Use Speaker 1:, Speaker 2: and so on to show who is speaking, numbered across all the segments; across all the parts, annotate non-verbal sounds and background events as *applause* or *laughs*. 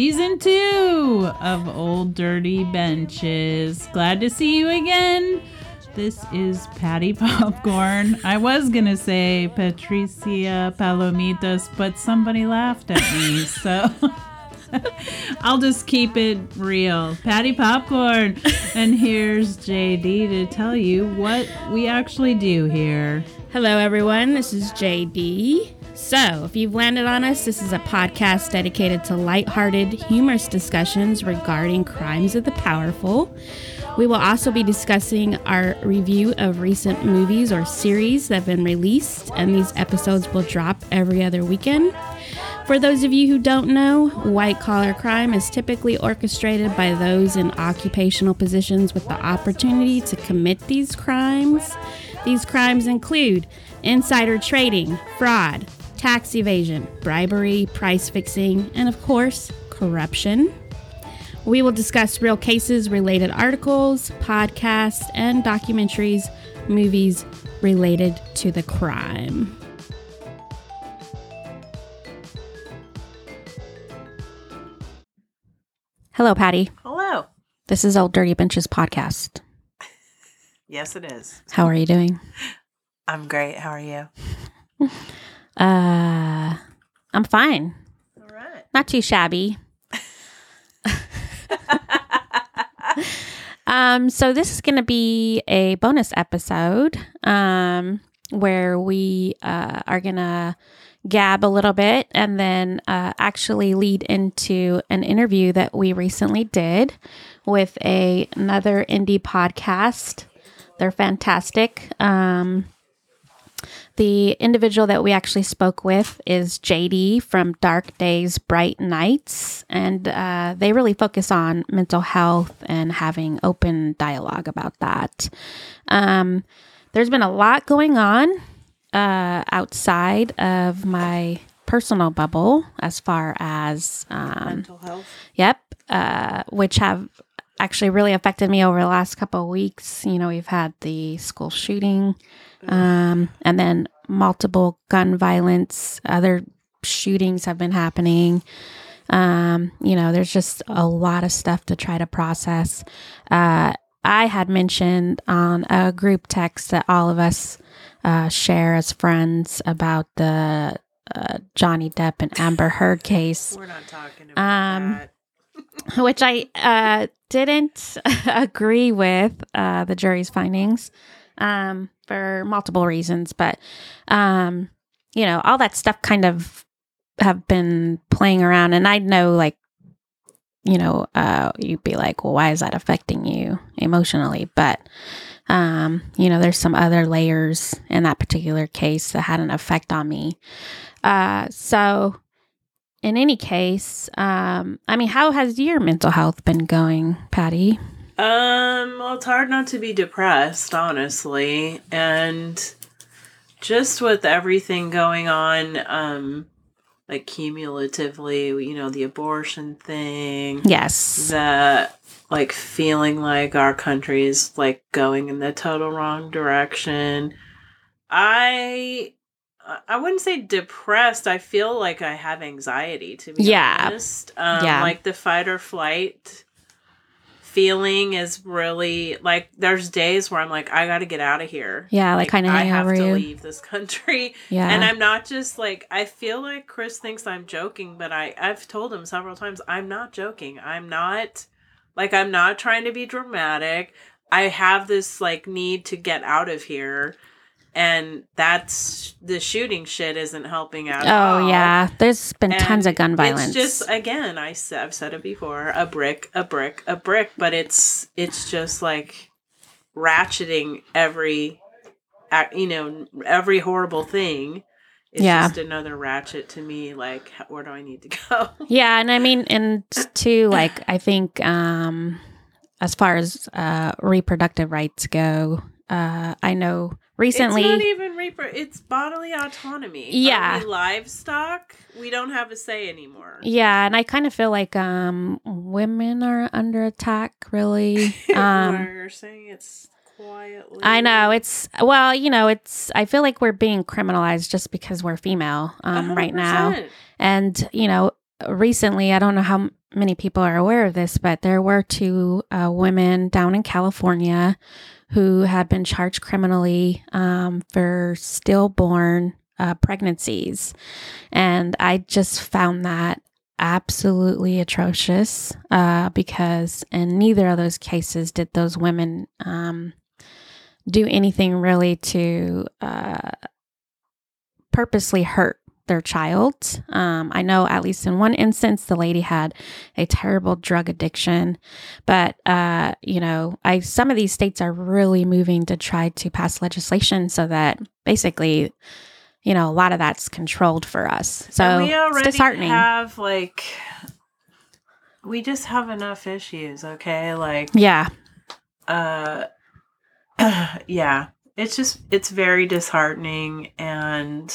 Speaker 1: to season two of Old Dirty Benches. Glad to see you again. This is Patty *laughs* Popcorn. I was gonna say Patricia Palomitas, but somebody laughed at me, so *laughs* I'll just keep it real. Patty Popcorn. And here's JD to tell you what we actually do here.
Speaker 2: Hello, everyone. This is JD. So, if you've landed on us, this is a podcast dedicated to lighthearted, humorous discussions regarding crimes of the powerful. We will also be discussing our review of recent movies or series that have been released, and these episodes will drop every other weekend. For those of you who don't know, white collar crime is typically orchestrated by those in occupational positions with the opportunity to commit these crimes. These crimes include insider trading, fraud, tax evasion, bribery, price fixing, and of course, corruption. We will discuss real cases, related articles, podcasts, and documentaries, movies related to the crime. Hello, Patty.
Speaker 3: Hello.
Speaker 2: This is Old Dirty Benches podcast.
Speaker 3: Yes, it is.
Speaker 2: How are you doing?
Speaker 3: I'm great. How are you? *laughs*
Speaker 2: Uh, I'm fine.
Speaker 3: All right.
Speaker 2: Not too shabby. um, so this is going to be a bonus episode um, where we uh, are going to gab a little bit and then uh, actually lead into an interview that we recently did with a, another indie podcast. They're fantastic. Um, the individual that we actually spoke with is JD from Dark Days, Bright Nights, and uh, they really focus on mental health and having open dialogue about that. Um, there's been a lot going on uh, outside of my personal bubble as far as um,
Speaker 3: Mental health.
Speaker 2: Yep, uh, which have actually really affected me over the last couple of weeks. You know, we've had the school shooting, um, and then multiple gun violence, other shootings have been happening. Um, you know, there's just a lot of stuff to try to process. Uh, I had mentioned on a group text that all of us uh, share as friends about the uh, Johnny Depp and Amber Heard case
Speaker 3: We're not talking about
Speaker 2: Um,
Speaker 3: that.
Speaker 2: which I uh, didn't *laughs* agree with uh, the jury's findings um, for multiple reasons. But, um, you know, all that stuff kind of have been playing around. And I know, like, you know, uh, you'd be like, well, why is that affecting you emotionally? But, um, you know, there's some other layers in that particular case that had an effect on me. Uh, so, in any case, um, I mean, how has your mental health been going, Patty?
Speaker 3: Um, well, it's hard not to be depressed, honestly. And just with everything going on, um, like cumulatively, you know, the abortion thing,
Speaker 2: Yes.
Speaker 3: the like feeling like our country is like going in the total wrong direction. I I wouldn't say depressed. I feel like I have anxiety to be
Speaker 2: Yeah.
Speaker 3: honest. Um,
Speaker 2: Yeah.
Speaker 3: like the fight or flight feeling is really like there's days where I'm like I got to get out of here.
Speaker 2: Yeah, like kinda
Speaker 3: I have to
Speaker 2: you.
Speaker 3: leave this country. *laughs*
Speaker 2: Yeah.
Speaker 3: And I'm not just like I feel like Chris thinks I'm joking, but I I've told him several times I'm not joking. I'm not like I'm not trying to be dramatic. I have this like need to get out of here. And that's the shooting shit isn't helping out.
Speaker 2: oh yeah, there's been
Speaker 3: And
Speaker 2: tons of gun violence.
Speaker 3: It's just again, I said, I've said it before, a brick, a brick, a brick, but it's it's just like ratcheting every, you know, every horrible thing. It's
Speaker 2: Yeah.
Speaker 3: just another ratchet to me. Like, where do I need to *laughs* go?
Speaker 2: yeah, and I mean, and too, like I think, um, as far as uh, reproductive rights go, uh, I know recently.
Speaker 3: it's not even reaper. It's bodily autonomy.
Speaker 2: Yeah.
Speaker 3: we livestock. We don't have a say anymore.
Speaker 2: yeah, and I kind of feel like um, women are under attack. Really, *laughs* um,
Speaker 3: you're saying it's quietly.
Speaker 2: I know it's well, you know, it's. I feel like we're being criminalized just because we're female um, right now, and you know, recently, I don't know how many people are aware of this, but there were two uh, women down in California who had been charged criminally um, for stillborn uh, pregnancies. And I just found that absolutely atrocious uh, because in neither of those cases did those women um, do anything really to uh, purposely hurt their child. Um, I know at least in one instance, the lady had a terrible drug addiction, but uh, you know, I some of these states are really moving to try to pass legislation so that basically, you know, a lot of that's controlled for us. So
Speaker 3: And we
Speaker 2: it's
Speaker 3: already
Speaker 2: disheartening.
Speaker 3: have like we just have enough issues, okay? Like
Speaker 2: yeah,
Speaker 3: uh *clears throat* yeah. It's just it's very disheartening and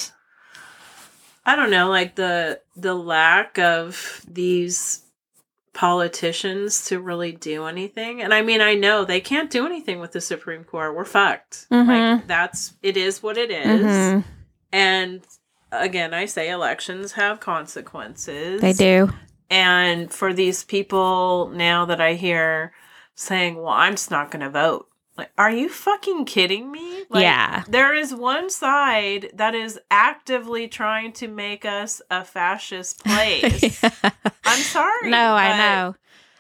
Speaker 3: I don't know, like the the lack of these politicians to really do anything. And I mean, I know they can't do anything with the Supreme Court. We're fucked.
Speaker 2: Mhm.
Speaker 3: Like that's it is what it is.
Speaker 2: Mhm.
Speaker 3: And again, I say elections have consequences.
Speaker 2: they do.
Speaker 3: And for these people now that I hear saying, well, I'm just not going to vote. Like, are you fucking kidding me? Like,
Speaker 2: Yeah.
Speaker 3: There is one side that is actively trying to make us a fascist *laughs* place. I'm sorry.
Speaker 2: No, I know.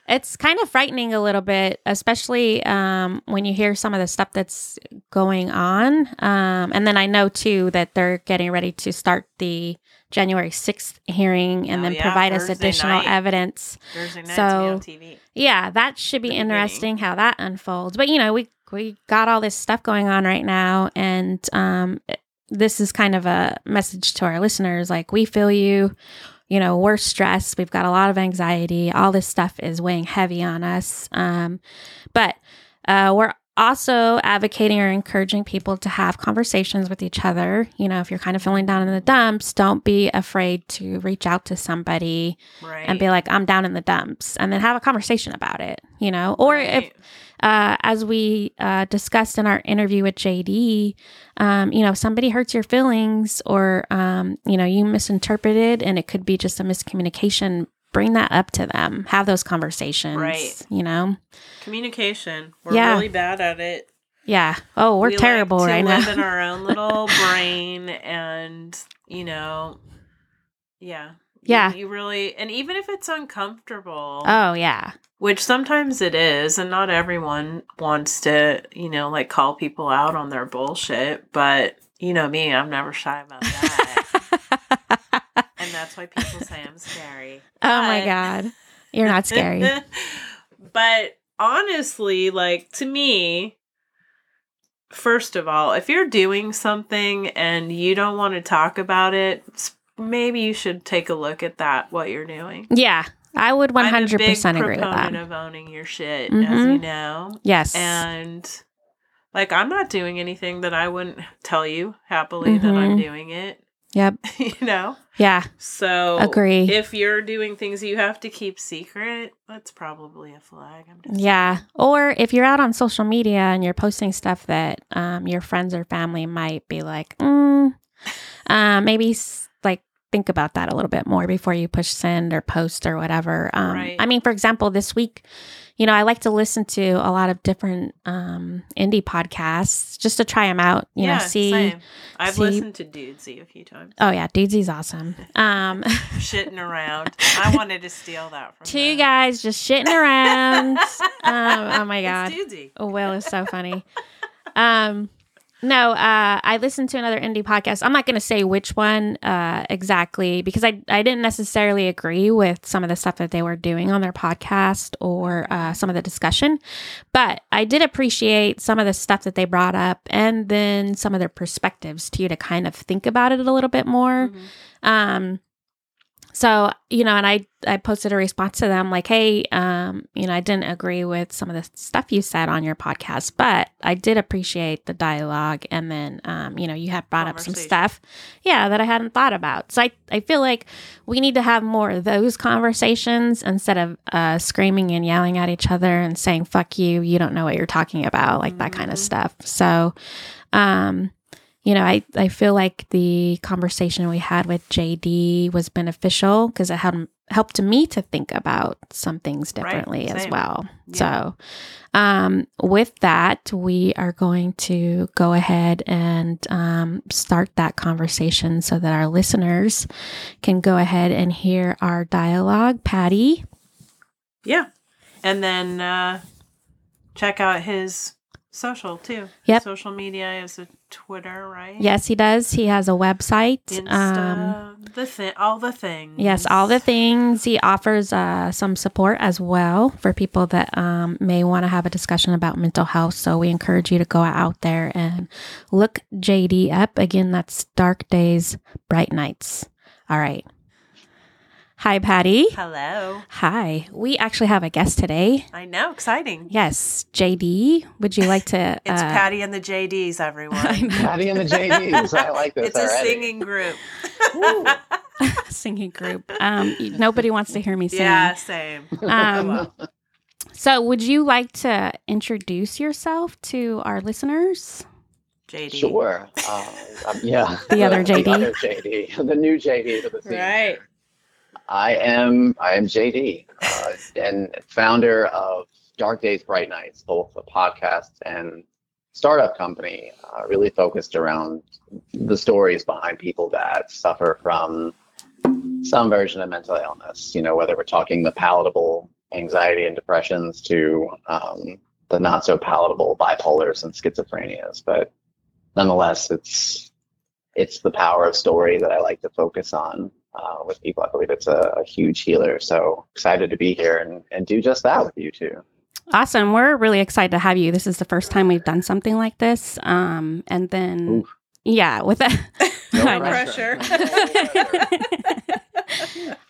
Speaker 2: It's kind of frightening a little bit, especially um, when you hear some of the stuff that's going on. Um, and then I know too that they're getting ready to start the January 6th hearing and
Speaker 3: Oh,
Speaker 2: then
Speaker 3: yeah,
Speaker 2: provide us additional
Speaker 3: night.
Speaker 2: evidence.
Speaker 3: Thursday night
Speaker 2: So-
Speaker 3: to be on TV.
Speaker 2: Yeah, that should be interesting how that unfolds. But you know, we we got all this stuff going on right now, and um, this is kind of a message to our listeners. Like, we feel you. You know, we're stressed. We've got a lot of anxiety. All this stuff is weighing heavy on us. Um, but uh, we're also advocating or encouraging people to have conversations with each other. You know, if you're kind of feeling down in the dumps, don't be afraid to reach out to somebody
Speaker 3: Right.
Speaker 2: and be like, I'm down in the dumps, and then have a conversation about it, you know? Or if,
Speaker 3: Right.
Speaker 2: Uh, as we uh, discussed in our interview with JD, um, you know, if somebody hurts your feelings or, um, you know, you misinterpreted and it could be just a miscommunication, bring that up to them. Have those conversations,
Speaker 3: Right.
Speaker 2: you know?
Speaker 3: communication. We're
Speaker 2: Yeah.
Speaker 3: really bad at it.
Speaker 2: Yeah. Oh, we're
Speaker 3: we
Speaker 2: terrible
Speaker 3: like
Speaker 2: right
Speaker 3: live
Speaker 2: now.
Speaker 3: in our own little *laughs* brain and you know yeah
Speaker 2: Yeah.
Speaker 3: you, really and even if it's uncomfortable
Speaker 2: oh, yeah.
Speaker 3: which sometimes it is and not everyone wants to you know like call people out on their bullshit but you know me i'm never shy about that *laughs* and that's why people say i'm scary
Speaker 2: oh, my God. You're not scary. *laughs*
Speaker 3: but honestly, like to me, first of all, if you're doing something and you don't want to talk about it, maybe you should take a look at that what you're doing.
Speaker 2: yeah. I would 100%
Speaker 3: I'm a big
Speaker 2: agree with that.
Speaker 3: of owning your shit,
Speaker 2: Mhm.
Speaker 3: as you know,
Speaker 2: Yes.
Speaker 3: and like I'm not doing anything that I wouldn't tell you happily that I'm
Speaker 2: Mhm.
Speaker 3: doing it.
Speaker 2: yep. *laughs*
Speaker 3: you know,
Speaker 2: Yeah.
Speaker 3: so
Speaker 2: Agree.
Speaker 3: If you're doing things you have to keep secret, that's probably a flag. I'm just
Speaker 2: Yeah. Or if you're out on social media and you're posting stuff that um, your friends or family might be like, mm, uh, maybe s- think about that a little bit more before you push send or post or whatever. Um,
Speaker 3: Right.
Speaker 2: I mean, for example, this week, you know, I like to listen to a lot of different um, indie podcasts just to try them out, you know, see.
Speaker 3: Same. I've
Speaker 2: see-
Speaker 3: listened to Dudesy a few times.
Speaker 2: Oh, yeah. Dudesy's awesome. *laughs* Um,
Speaker 3: Shitting around. *laughs* I wanted to steal that from
Speaker 2: two
Speaker 3: them.
Speaker 2: guys just shitting around. *laughs* um, oh, my God.
Speaker 3: It's Dudesy.
Speaker 2: Will is so funny. um, no, uh, I listened to another indie podcast. I'm not going to say which one uh, exactly because I, I didn't necessarily agree with some of the stuff that they were doing on their podcast or uh, some of the discussion, but I did appreciate some of the stuff that they brought up and then some of their perspectives too to kind of think about it a little bit more.
Speaker 3: Mhm.
Speaker 2: Um, so you know, and I I posted a response to them like, hey, um, you know, I didn't agree with some of the stuff you said on your podcast, but I did appreciate the dialogue, and then um, you know, you had brought up some stuff, yeah, that I hadn't thought about. So I I feel like we need to have more of those conversations instead of uh, screaming and yelling at each other and saying "fuck you," you don't know what you're talking about, like that kind of
Speaker 3: Mhm.
Speaker 2: stuff. So, um, you know, I, I feel like the conversation we had with JD was beneficial because it helped helped me to think about some things
Speaker 3: Right,
Speaker 2: differently as well.
Speaker 3: Yeah.
Speaker 2: So, um, with that, we are going to go ahead and um, start that conversation so that our listeners can go ahead and hear our dialogue. Patty,
Speaker 3: Yeah. And then uh check out his social too.
Speaker 2: Yep.
Speaker 3: Social media is a Twitter, right?
Speaker 2: yes, he does. He has a website.
Speaker 3: Insta,
Speaker 2: Um,
Speaker 3: the thing, all the things.
Speaker 2: Yes, all the things. He offers uh, some support as well for people that um, may want to have a discussion about mental health. So we encourage you to go out there and look JD up. Again, that's Dark Days, Bright Nights. All right. Hi, Patty.
Speaker 3: Hello.
Speaker 2: Hi. We actually have a guest today.
Speaker 3: I know, exciting.
Speaker 2: Yes, JD. Would you like to? *laughs*
Speaker 3: It's
Speaker 2: uh,
Speaker 3: Patty and the JDs, everyone.
Speaker 4: Patty and the JDs. I like this
Speaker 3: it's a singing group. *laughs*
Speaker 2: singing group. Um, nobody wants to hear me sing.
Speaker 3: yeah, same.
Speaker 2: Um, so, would you like to introduce yourself to our listeners?
Speaker 3: JD.
Speaker 4: Sure. Um, um, yeah.
Speaker 2: The other JD. *laughs*
Speaker 4: The other JD. The new JD to the scene.
Speaker 3: Right.
Speaker 4: I am. I am JD, uh, and founder of Dark Days, Bright Nights, both a podcast and startup company, uh, really focused around the stories behind people that suffer from some version of mental illness. You know, whether we're talking the palatable anxiety and depressions to um, the not so palatable bipolars and schizophrenias, but nonetheless, it's it's the power of story that I like to focus on uh, with people. I believe it's a, a huge healer. So excited to be here and, and do just that with you too.
Speaker 2: Awesome. We're really excited to have you. This is the first time we've done something like this. Um, and then,
Speaker 4: Oof.
Speaker 2: yeah, with that. *laughs* *laughs* *laughs*
Speaker 4: No
Speaker 3: pressure.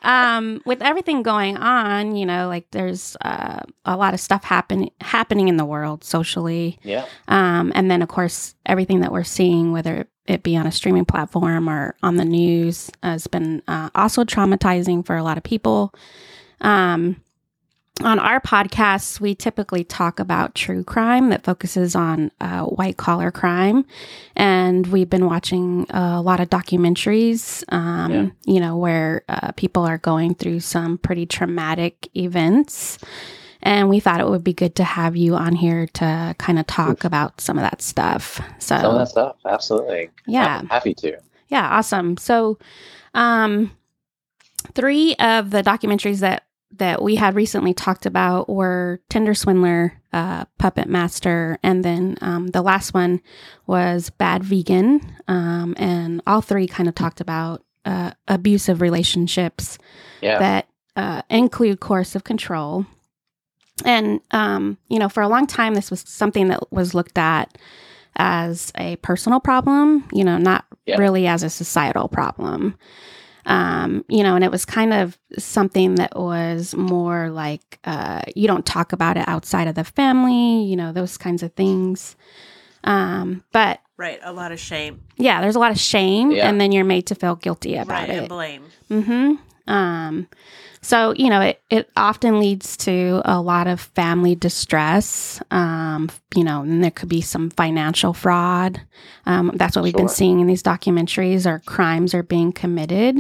Speaker 2: Um, with everything going on, you know, like there's uh, a lot of stuff happen- happening in the world socially.
Speaker 4: Yeah.
Speaker 2: Um, and then, of course, everything that we're seeing, whether it be on a streaming platform or on the news, has been uh, also traumatizing for a lot of people. Um, on our podcasts, we typically talk about true crime that focuses on uh, white collar crime. And we've been watching a lot of documentaries, um,
Speaker 4: Yeah.
Speaker 2: you know, where uh, people are going through some pretty traumatic events. And we thought it would be good to have you on here to kind of talk about some of that stuff. So,
Speaker 4: Some of that stuff. Absolutely.
Speaker 2: Yeah.
Speaker 4: I'm happy to.
Speaker 2: yeah, awesome. So, um, three of the documentaries that that we had recently talked about were Tinder Swindler, uh, Puppet Master, and then um, the last one was Bad Vegan. Um, and all three kind of talked about uh, abusive relationships
Speaker 4: Yeah.
Speaker 2: that uh, include coercive control. And, um, you know, for a long time, this was something that was looked at as a personal problem, you know, not
Speaker 4: Yeah.
Speaker 2: really as a societal problem. Um, you know, and it was kind of something that was more like uh, you don't talk about it outside of the family, you know, those kinds of things. Um, but
Speaker 3: Right. A lot of shame.
Speaker 2: yeah, there's a lot of shame,
Speaker 4: Yeah.
Speaker 2: and then you're made to feel guilty about
Speaker 3: right. And
Speaker 2: it.
Speaker 3: blame.
Speaker 2: Mm-hmm. Um, so you know, it it often leads to a lot of family distress. Um, you know, and there could be some financial fraud. Um, that's what we've been seeing in these documentaries, or crimes are being committed.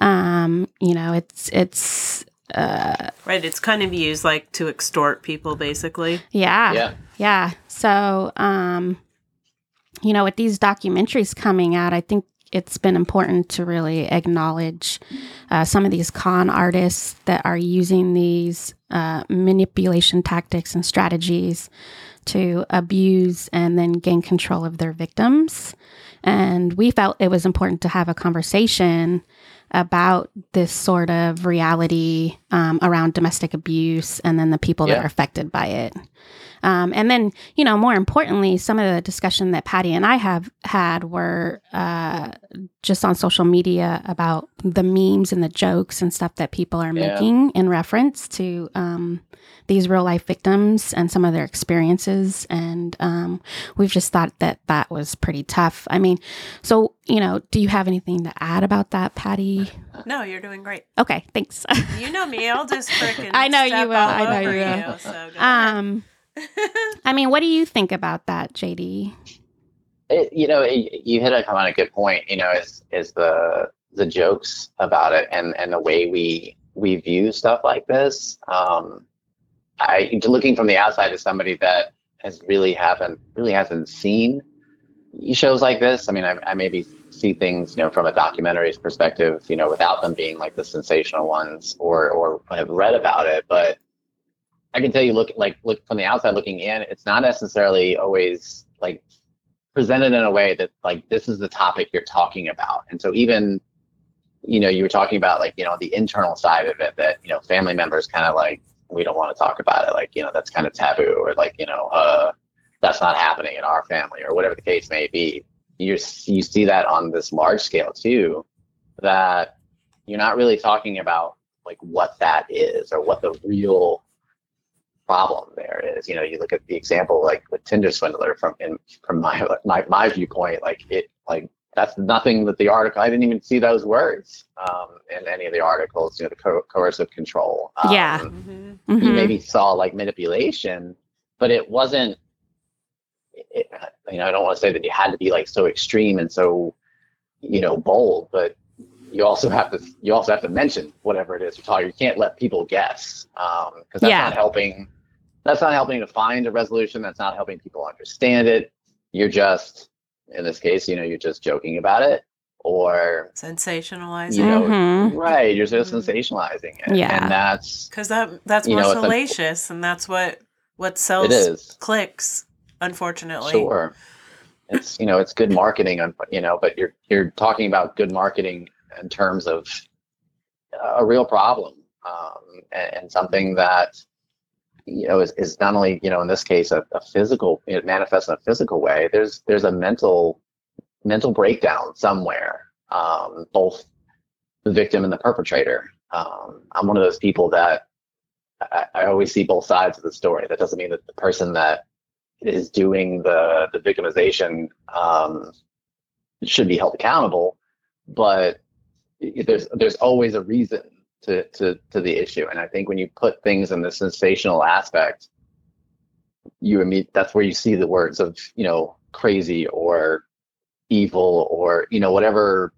Speaker 2: Um, you know, it's it's uh,
Speaker 3: Right. It's kind of used like to extort people, basically.
Speaker 2: yeah,
Speaker 4: Yeah.
Speaker 2: yeah. So, um, you know, with these documentaries coming out, I think it's been important to really acknowledge uh, some of these con artists that are using these uh, manipulation tactics and strategies to abuse and then gain control of their victims. And we felt it was important to have a conversation about this sort of reality um, around domestic abuse and then the people that are affected by it. Um, and then, you know, more importantly, some of the discussion that Patty and I have had were uh, just on social media about the memes and the jokes and stuff that people are
Speaker 4: Yeah.
Speaker 2: making in reference to um, these real life victims and some of their experiences. And um, we've just thought that that was pretty tough. I mean, so, you know, do you have anything to add about that, Patty?
Speaker 3: No, you're doing great.
Speaker 2: Okay, thanks.
Speaker 3: You know me. I'll just freaking. *laughs*
Speaker 2: I know you will.
Speaker 3: all
Speaker 2: I know
Speaker 3: over
Speaker 2: you will.
Speaker 3: So
Speaker 2: um, I mean, what do you think about that, JD?
Speaker 4: It, you know, it, you hit on a good point. You know, is is the the jokes about it and and the way we we view stuff like this. Um, I looking from the outside as somebody that has really haven't really hasn't seen shows like this. I mean, I, I maybe see things, you know, from a documentary's perspective, you know, without them being like the sensational ones, or or have read about it. But I can tell you, look like look from the outside looking in, it's not necessarily always like presented in a way that like this is the topic you're talking about. And so even you know, you were talking about like, you know, the internal side of it that, you know, family members kind of like, we don't want to talk about it. Like, you know, that's kind of taboo or like, you know, uh, that's not happening in our family or whatever the case may be. You you see that on this large scale too, that you're not really talking about like what that is or what the real problem there is. You know, you look at the example like with Tinder swindler from in, from my my my viewpoint, like it like that's nothing that the article. I didn't even see those words um, in any of the articles. You know, the co- coercive control.
Speaker 2: Um, yeah,
Speaker 4: mm-hmm. you mm-hmm. maybe saw like manipulation, but it wasn't. It, you know, I don't want to say that you had to be like so extreme and so, you know, bold, but you also have to you also have to mention whatever it is you're talking. You can't let people guess because um, that's yeah. not helping. That's not helping to find a resolution. That's not helping people understand it. You're just in this case, you know, you're just joking about it or
Speaker 3: sensationalizing.
Speaker 4: You know, mm-hmm. right? You're just mm-hmm. sensationalizing it,
Speaker 2: yeah.
Speaker 4: And that's
Speaker 3: because that that's more know, salacious, a, and that's what what sells clicks. Unfortunately,
Speaker 4: sure. It's you know it's good marketing, you know, but you're you're talking about good marketing in terms of a real problem um, and, and something that you know is, is not only you know in this case a, a physical it manifests in a physical way there's there's a mental mental breakdown somewhere um, both the victim and the perpetrator. Um, i'm one of those people that I, I, always see both sides of the story. That doesn't mean that the person that is doing the the victimization um, should be held accountable but there's there's always a reason to, to, to the issue. And I think when you put things in the sensational aspect, you meet that's where you see the words of, you know, crazy or evil or, you know, whatever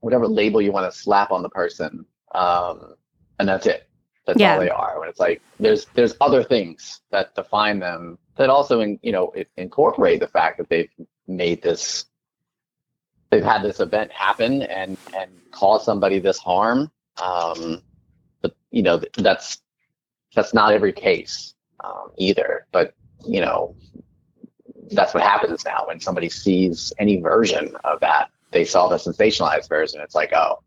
Speaker 4: whatever label you want to slap on the person. Um, and that's it. That's yeah. all they are. When it's like there's there's other things that define them that also in, you know incorporate the fact that they've made this they've had this event happen and and cause somebody this harm um, but you know, that's that's not every case um, either. But you know, that's what happens now when somebody sees any version of that. They saw the sensationalized version. It's like, oh,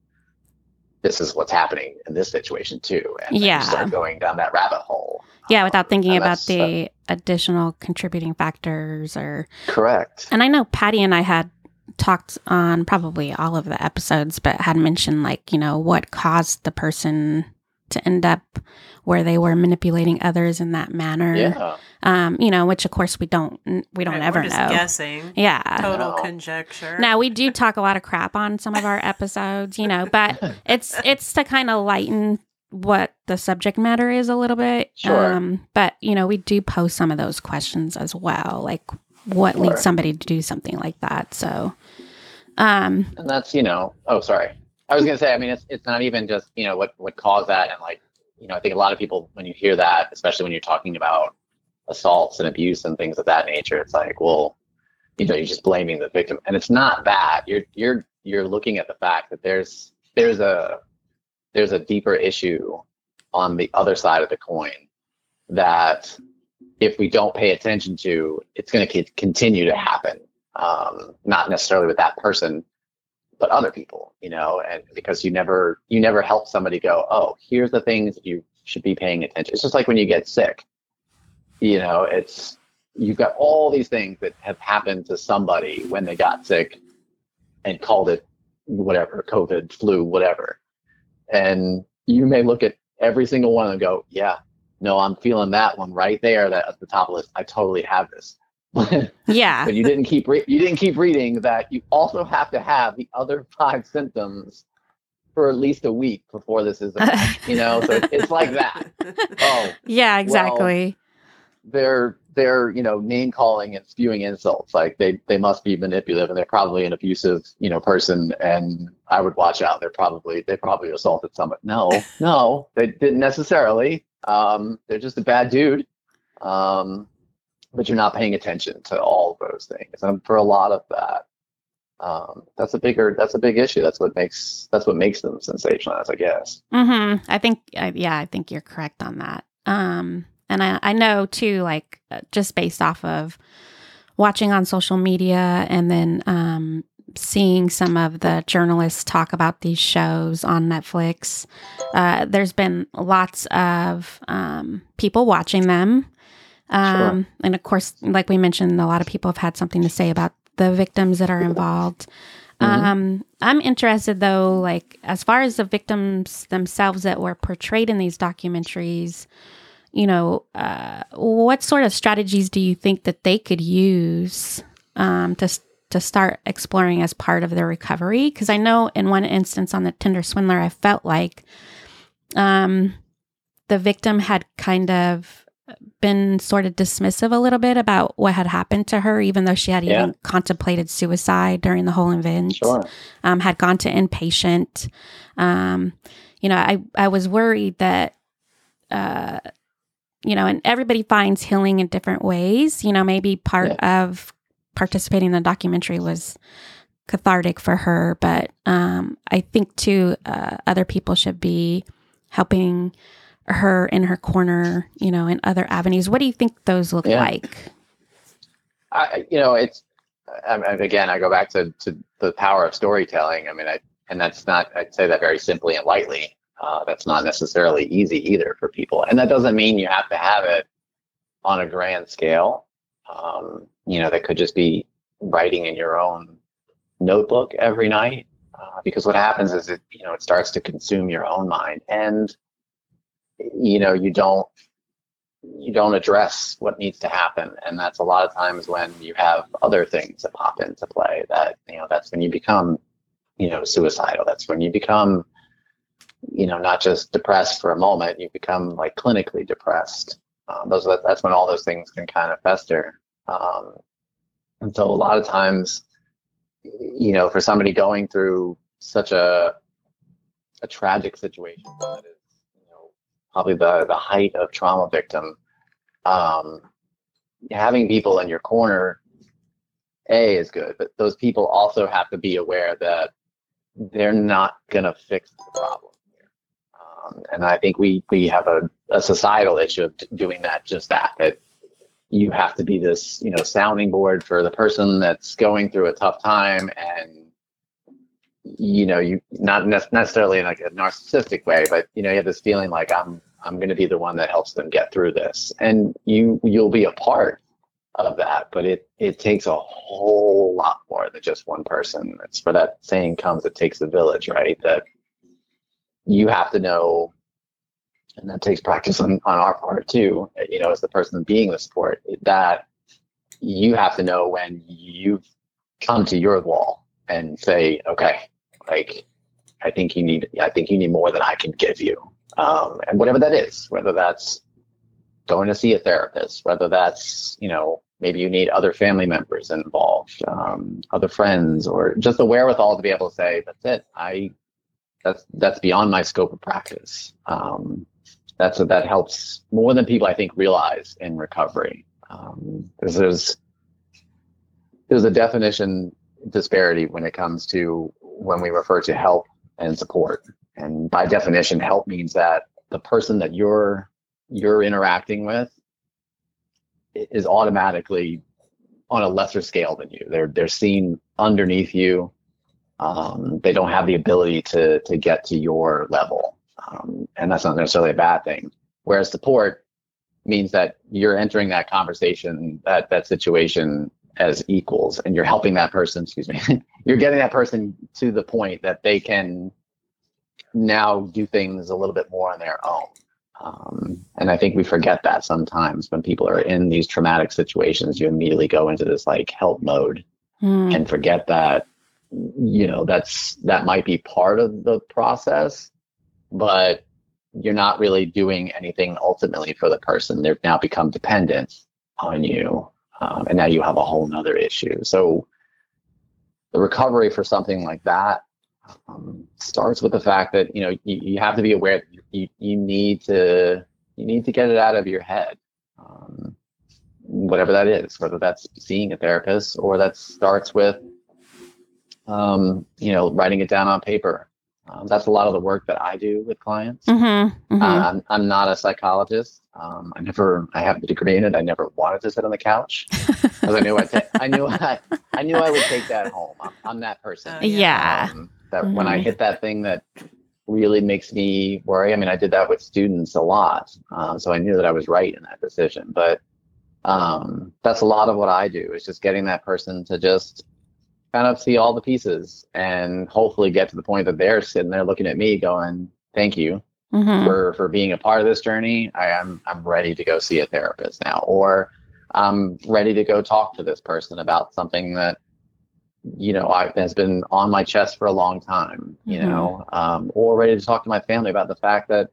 Speaker 4: this is what's happening in this situation too. And
Speaker 2: yeah,
Speaker 4: start going down that rabbit hole.
Speaker 2: Yeah, without um, thinking about the uh, additional contributing factors or
Speaker 4: correct.
Speaker 2: And I know Patty and I had talked on probably all of the episodes, but had mentioned like, you know, what caused the person to end up where they were manipulating others in that manner.
Speaker 4: Yeah.
Speaker 2: Um, you know, which of course we don't we don't right, ever know.
Speaker 3: Guessing.
Speaker 2: Yeah.
Speaker 3: Total no. conjecture.
Speaker 2: Now we do talk a lot of crap on some of our episodes, you know, but *laughs* it's it's to kind of lighten what the subject matter is a little bit.
Speaker 4: Sure.
Speaker 2: Um, but you know, we do pose some of those questions as well. Like what sure. leads somebody to do something like that. So, um,
Speaker 4: and that's you know, oh sorry, I was gonna say, I mean, it's it's not even just you know what what caused that, and like you know, I think a lot of people when you hear that, especially when you're talking about assaults and abuse and things of that nature, it's like, well, you know, you're just blaming the victim, and it's not that. You're you're you're looking at the fact that there's there's a there's a deeper issue on the other side of the coin that if we don't pay attention to, it's going to continue to happen. Um, not necessarily with that person, but other people, you know, and because you never, you never help somebody go, oh, here's the things you should be paying attention. It's just like when you get sick, you know, it's, you've got all these things that have happened to somebody when they got sick and called it whatever, COVID, flu, whatever. And you may look at every single one and go, yeah, no, I'm feeling that one right there. That at the top of the list. I totally have this. *laughs*
Speaker 2: yeah.
Speaker 4: But you didn't keep re- you didn't keep reading that you also have to have the other *laughs* five symptoms for at least a week before this is *laughs* you know so it's like that. Oh.
Speaker 2: Yeah, exactly.
Speaker 4: Well, they're they're you know name calling and spewing insults. Like they they must be manipulative and they're probably an abusive you know person and i would watch out. They're probably they probably assaulted someone. No *laughs* no they didn't necessarily. Um they're just a bad dude. Um but you're not paying attention to all those things. And for a lot of that um that's a bigger that's a big issue. That's what makes that's what makes them sensationalized i guess.
Speaker 2: Mm-hmm. I think, yeah, I think you're correct on that. Um, and I, I know too, like uh, just based off of watching on social media and then um, seeing some of the journalists talk about these shows on Netflix, uh, there's been lots of um, people watching them. Um, And of course, like we mentioned, a lot of people have had something to say about the victims that are involved.
Speaker 4: Mhm.
Speaker 2: Um, I'm interested though, like as far as the victims themselves that were portrayed in these documentaries, you know, uh, what sort of strategies do you think that they could use um, to to start exploring as part of their recovery? Because I know in one instance on the Tinder swindler, I felt like um, the victim had kind of been sort of dismissive a little bit about what had happened to her, even though she had
Speaker 4: Yeah.
Speaker 2: even contemplated suicide during the whole event
Speaker 4: sure
Speaker 2: um, had gone to inpatient. Um, you know, I, I was worried that, uh, you know, and everybody finds healing in different ways. You know, maybe part of participating in the documentary was cathartic for her, but um, I think too, uh, other people should be helping her in her corner, you know, in other avenues. What do you think those look
Speaker 4: Yeah.
Speaker 2: like?
Speaker 4: I, you know, it's I, I, again, I go back to, to the power of storytelling. I mean, I, and that's not, I'd say that very simply and lightly. Uh, that's not necessarily easy either for people. And that doesn't mean you have to have it on a grand scale. Um, you know, that could just be writing in your own notebook every night. Uh, because what happens is it, you know, it starts to consume your own mind and, you know, you don't you don't address what needs to happen and that's a lot of times when you have other things that pop into play that you know that's when you become you know suicidal that's when you become you know not just depressed for a moment you become like clinically depressed. Um, those that's when all those things can kind of fester. Um, and so a lot of times you know for somebody going through such a a tragic situation that is you know probably the the height of trauma victim um having people in your corner a is good but those people also have to be aware that they're not going to fix the problem um, and i think we we have a, a societal issue of doing that just that that you have to be this you know sounding board for the person that's going through a tough time and you know you not ne- necessarily in like a narcissistic way but you know you have this feeling like i'm i'm going to be the one that helps them get through this. And you you'll be a part of that but it it takes a whole lot more than just one person. It's for that saying comes it takes a village right? That you have to know and that takes practice on, on our part too you know as the person being the support that you have to know when you've come to your wall and say okay like i think you need i think you need more than i can give you. Um, and whatever that is whether that's going to see a therapist whether that's you know maybe you need other family members involved um, other friends or just the wherewithal to be able to say that's it. I that's that's beyond my scope of practice. Um, that's that helps more than people i think realize in recovery. Um, there's there's a definition disparity when it comes to when we refer to help and support. And by definition help means that the person that you're you're interacting with is automatically on a lesser scale than you. They're they're seen underneath you um, they don't have the ability to to get to your level. Um, and that's not necessarily a bad thing. Whereas support means that you're entering that conversation that that situation as equals and you're helping that person excuse me *laughs* you're getting that person to the point that they can now do things a little bit more on their own. Um, and i think we forget that sometimes when people are in these traumatic situations you immediately go into this like help mode
Speaker 2: Hmm.
Speaker 4: and forget that you know that's that might be part of the process but you're not really doing anything ultimately for the person they've now become dependent on you, um, and now you have a whole nother issue. So the recovery for something like that um, starts with the fact that you know you, you have to be aware you, you need to you need to get it out of your head um, whatever that is whether that's seeing a therapist or that starts with um, you know writing it down on paper um, that's a lot of the work that i do with clients
Speaker 2: Mm-hmm. mm-hmm.
Speaker 4: uh, I'm, I'm not a psychologist um, i never i have a degree in it i never wanted to sit on the couch *laughs* because i knew i ta- i knew *laughs* I, I knew i would take that home i'm, I'm that person
Speaker 3: Oh,
Speaker 2: yeah.
Speaker 4: um, that when I
Speaker 2: Mhm.
Speaker 4: hit that thing that really makes me worry. I mean, I did that with students a lot, um, so I knew that I was right in that decision. But um, that's a lot of what I do is just getting that person to just kind of see all the pieces and hopefully get to the point that they're sitting there looking at me, going, "Thank you
Speaker 2: Mhm.
Speaker 4: for for being a part of this journey. I am I'm ready to go see a therapist now, or I'm ready to go talk to this person about something that you know I has been on my chest for a long time. You
Speaker 2: Mhm.
Speaker 4: know, um, or ready to talk to my family about the fact that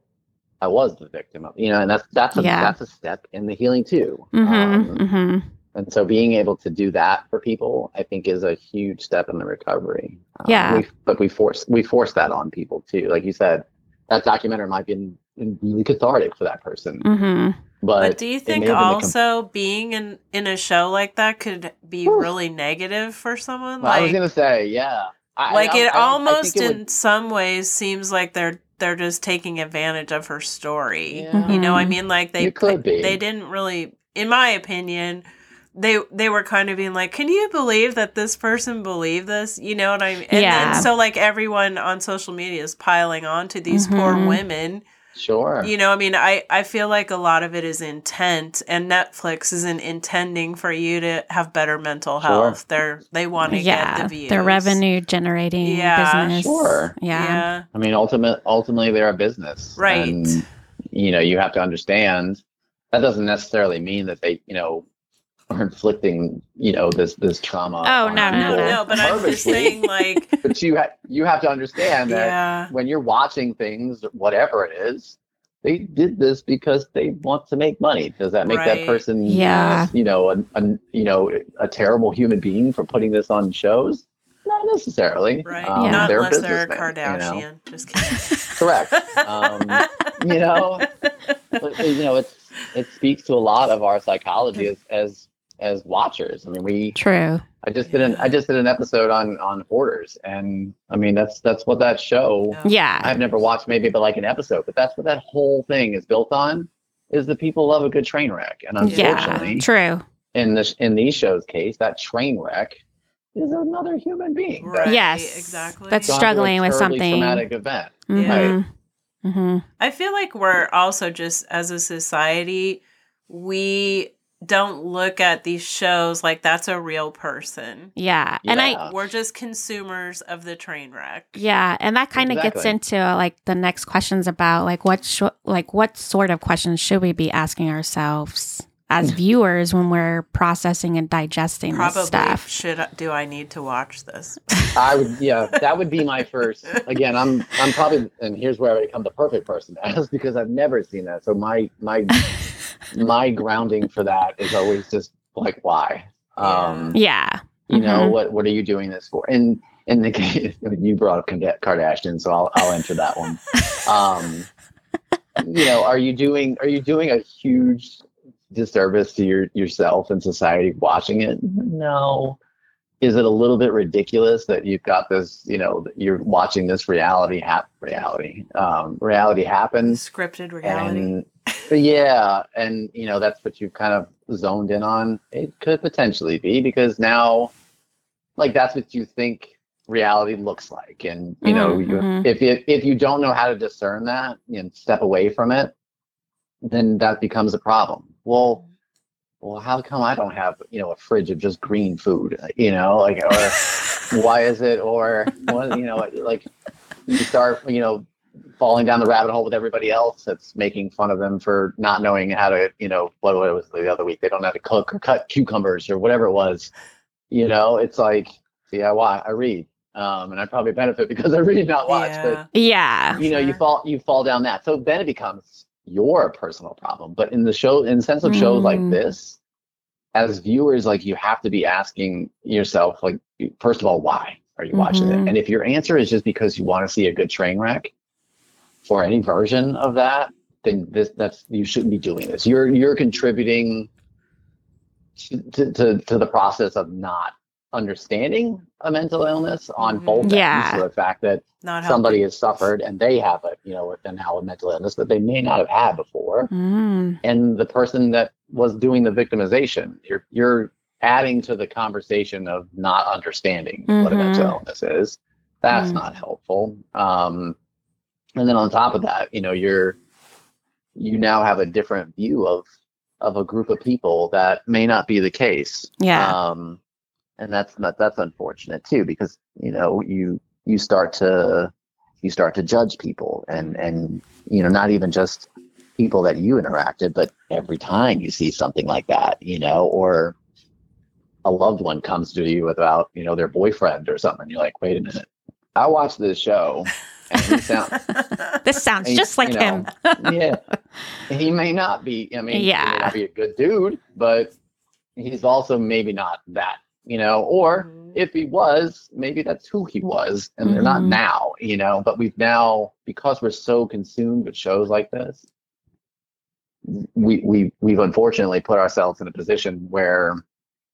Speaker 4: I was the victim of. You know, and that's that's a,
Speaker 2: Yeah.
Speaker 4: that's a step in the healing too.
Speaker 2: Mhm.
Speaker 4: Um,
Speaker 2: Mhm.
Speaker 4: And so being able to do that for people, I think, is a huge step in the recovery. Um,
Speaker 2: Yeah.
Speaker 4: we, but we force we force that on people too. Like you said, that documentary might be really cathartic for that person.
Speaker 2: Mhm.
Speaker 4: But,
Speaker 3: But do you think
Speaker 4: may have com-
Speaker 3: also being in in a show like that could be
Speaker 4: Oof.
Speaker 3: really negative for someone?
Speaker 4: Well, I was gonna say, yeah. I,
Speaker 3: like
Speaker 4: I,
Speaker 3: it
Speaker 4: I,
Speaker 3: almost
Speaker 4: I it
Speaker 3: in
Speaker 4: would-
Speaker 3: some ways seems like they're they're just taking advantage of her story.
Speaker 4: Yeah.
Speaker 3: You know, I
Speaker 2: Mhm.
Speaker 3: mean, like they
Speaker 4: It could be.
Speaker 3: they didn't really, in my opinion. They they were kind of being like, can you believe that this person believed this? You know what I mean? And,
Speaker 2: Yeah.
Speaker 3: and so like everyone on social media is piling on to these poor
Speaker 2: Mhm.
Speaker 3: women.
Speaker 4: sure.
Speaker 3: You know, I mean, I I feel like a lot of it is intent, and Netflix isn't intending for you to have better mental health.
Speaker 4: Sure.
Speaker 3: health. They're they want to get the views.
Speaker 2: The revenue generating
Speaker 3: Yeah,
Speaker 2: business.
Speaker 4: Sure.
Speaker 2: Yeah.
Speaker 3: Yeah.
Speaker 4: I mean, ultimate, ultimately, they're a business,
Speaker 3: Right.
Speaker 4: And, you know, you have to understand that doesn't necessarily mean that they, you know, are inflicting, you know, this this trauma.
Speaker 2: Oh,
Speaker 4: on
Speaker 2: no,
Speaker 3: No, no, no. But I'm just saying, like, *laughs*
Speaker 4: But you ha- you have to understand that
Speaker 3: yeah,
Speaker 4: when you're watching things, whatever it is, they did this because they want to make money. Does that make
Speaker 3: Right.
Speaker 4: that person,
Speaker 2: Yeah.
Speaker 4: you know, a, a you know a terrible human being for putting this on shows? Not necessarily.
Speaker 3: right.
Speaker 4: Um,
Speaker 2: Yeah.
Speaker 3: Not
Speaker 4: they're
Speaker 3: unless they're a Kardashian.
Speaker 4: You know?
Speaker 3: Just kidding. *laughs*
Speaker 4: Correct. Um, you know, *laughs* but, you know, it's it speaks to a lot of our psychology as as as watchers. I mean, we
Speaker 2: True.
Speaker 4: I just did an I just did an episode on on hoarders, and I mean that's that's what that show.
Speaker 2: Yeah.
Speaker 4: I've never watched maybe but like an episode, but that's what that whole thing is built on. Is that people love a good train wreck, and unfortunately,
Speaker 2: Yeah.
Speaker 4: unfortunately,
Speaker 2: True.
Speaker 4: in this in these shows' case, that train wreck is another human being. that
Speaker 3: Right,
Speaker 2: Yes.
Speaker 3: exactly.
Speaker 2: That's
Speaker 4: gone through a
Speaker 2: struggling with something.
Speaker 4: traumatic event.
Speaker 2: Mhm. Mhm.
Speaker 3: I feel like we're also just as a society, we don't look at these shows like that's a real person.
Speaker 2: Yeah. And I
Speaker 3: We're just consumers of the train wreck.
Speaker 2: Yeah, and that kind of gets into like the next questions about like what sh- like what sort of questions should we be asking ourselves as *laughs* viewers when we're processing and digesting
Speaker 3: Probably
Speaker 2: this stuff.
Speaker 3: should do I need to watch this? *laughs*
Speaker 4: I would, yeah, that would be my first. Again, I'm, I'm probably, and here's where I become the perfect person to *laughs* ask because I've never seen that. So my, my, my grounding for that is always just like, why? Um,
Speaker 2: Yeah.
Speaker 4: you know,
Speaker 2: Mhm.
Speaker 4: what, what are you doing this for? And in the case, *laughs* you brought up Kardashian, so I'll, I'll enter that one. *laughs* Um, you know, are you doing, are you doing a huge disservice to your yourself and society watching it? No. Is it a little bit ridiculous that you've got this, you know, you're watching this reality hap- reality um, reality happen
Speaker 3: Scripted reality.
Speaker 4: and yeah, and you know that's what you've kind of zoned in on. It could potentially be because now, like that's what you think reality looks like, and you know,
Speaker 2: Mhm,
Speaker 4: you,
Speaker 2: mhm.
Speaker 4: if you if you don't know how to discern that and step away from it, then that becomes a problem. Well, well, how come I don't have you know a fridge of just green food? You know, like or *laughs* why is it or what you know like you start you know falling down the rabbit hole with everybody else that's making fun of them for not knowing how to you know what, what was the other week they don't know how to cook or cut cucumbers or whatever it was you know it's like yeah why i read um and i probably benefit *laughs* because i read not watch
Speaker 3: yeah.
Speaker 2: Yeah.
Speaker 4: you know you fall you fall down that so then it becomes your personal problem but in the show in the sense of shows like
Speaker 2: Mm.
Speaker 4: this as viewers, like you have to be asking yourself, like, first of all, why are you watching
Speaker 2: Mhm.
Speaker 4: it? And if your answer is just because you want to see a good train wreck for any version of that, then this that's you shouldn't be doing this. You're you're contributing to to, to, to the process of not understanding a mental illness on
Speaker 3: Mhm.
Speaker 4: both ends.
Speaker 2: Yeah.
Speaker 4: So the fact that
Speaker 3: Not
Speaker 4: somebody
Speaker 3: helping.
Speaker 4: has suffered and they have a you know a now a mental illness that they may not have had before
Speaker 2: Mm.
Speaker 4: and the person that was doing the victimization you're you're adding to the conversation of not understanding what a
Speaker 2: Mhm.
Speaker 4: mental illness is that's
Speaker 2: Mm.
Speaker 4: not helpful um and then on top of that you know you're you now have a different view of of a group of people that may not be the case
Speaker 2: Yeah.
Speaker 4: um, and that's not that's unfortunate too because you know you you start to you start to judge people and and you know not even just people that you interacted with, but every time you see something like that you know or a loved one comes to you about you know their boyfriend or something you're like wait a minute i watched this show and he sound, *laughs*
Speaker 2: this sounds just like
Speaker 4: you
Speaker 2: him.
Speaker 4: yeah he may not be i mean he
Speaker 2: Yeah.
Speaker 4: may not be a good dude but he's also maybe not that you know or
Speaker 3: Mhm.
Speaker 4: if he was maybe that's who he was and they're not
Speaker 2: Mhm.
Speaker 4: now you know but we've now because we're so consumed with shows like this we we we've unfortunately put ourselves in a position where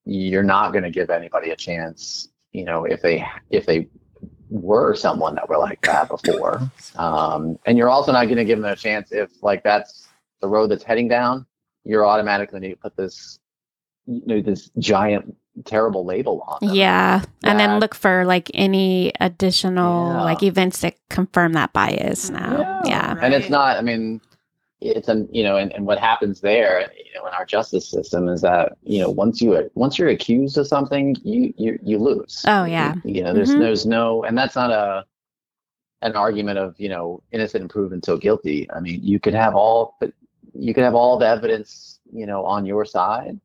Speaker 4: you're not going to give anybody a chance you know if they if they were someone that were like that before um and you're also not going to give them a chance if like that's the road that's heading down you're automatically going to put this you know this giant terrible label on them.
Speaker 2: Yeah. And then look for like any additional
Speaker 4: Yeah.
Speaker 2: like events that confirm that bias now.
Speaker 3: Yeah.
Speaker 2: Yeah.
Speaker 4: and it's not i mean it's a you know and, and what happens there you know in our justice system is that you know once you once you're accused of something you you, you lose
Speaker 2: Oh, yeah.
Speaker 4: you, you know there's
Speaker 2: Mhm.
Speaker 4: there's no and that's not a an argument of you know innocent and proven until guilty i mean you could have all but you could have all the evidence you know on your side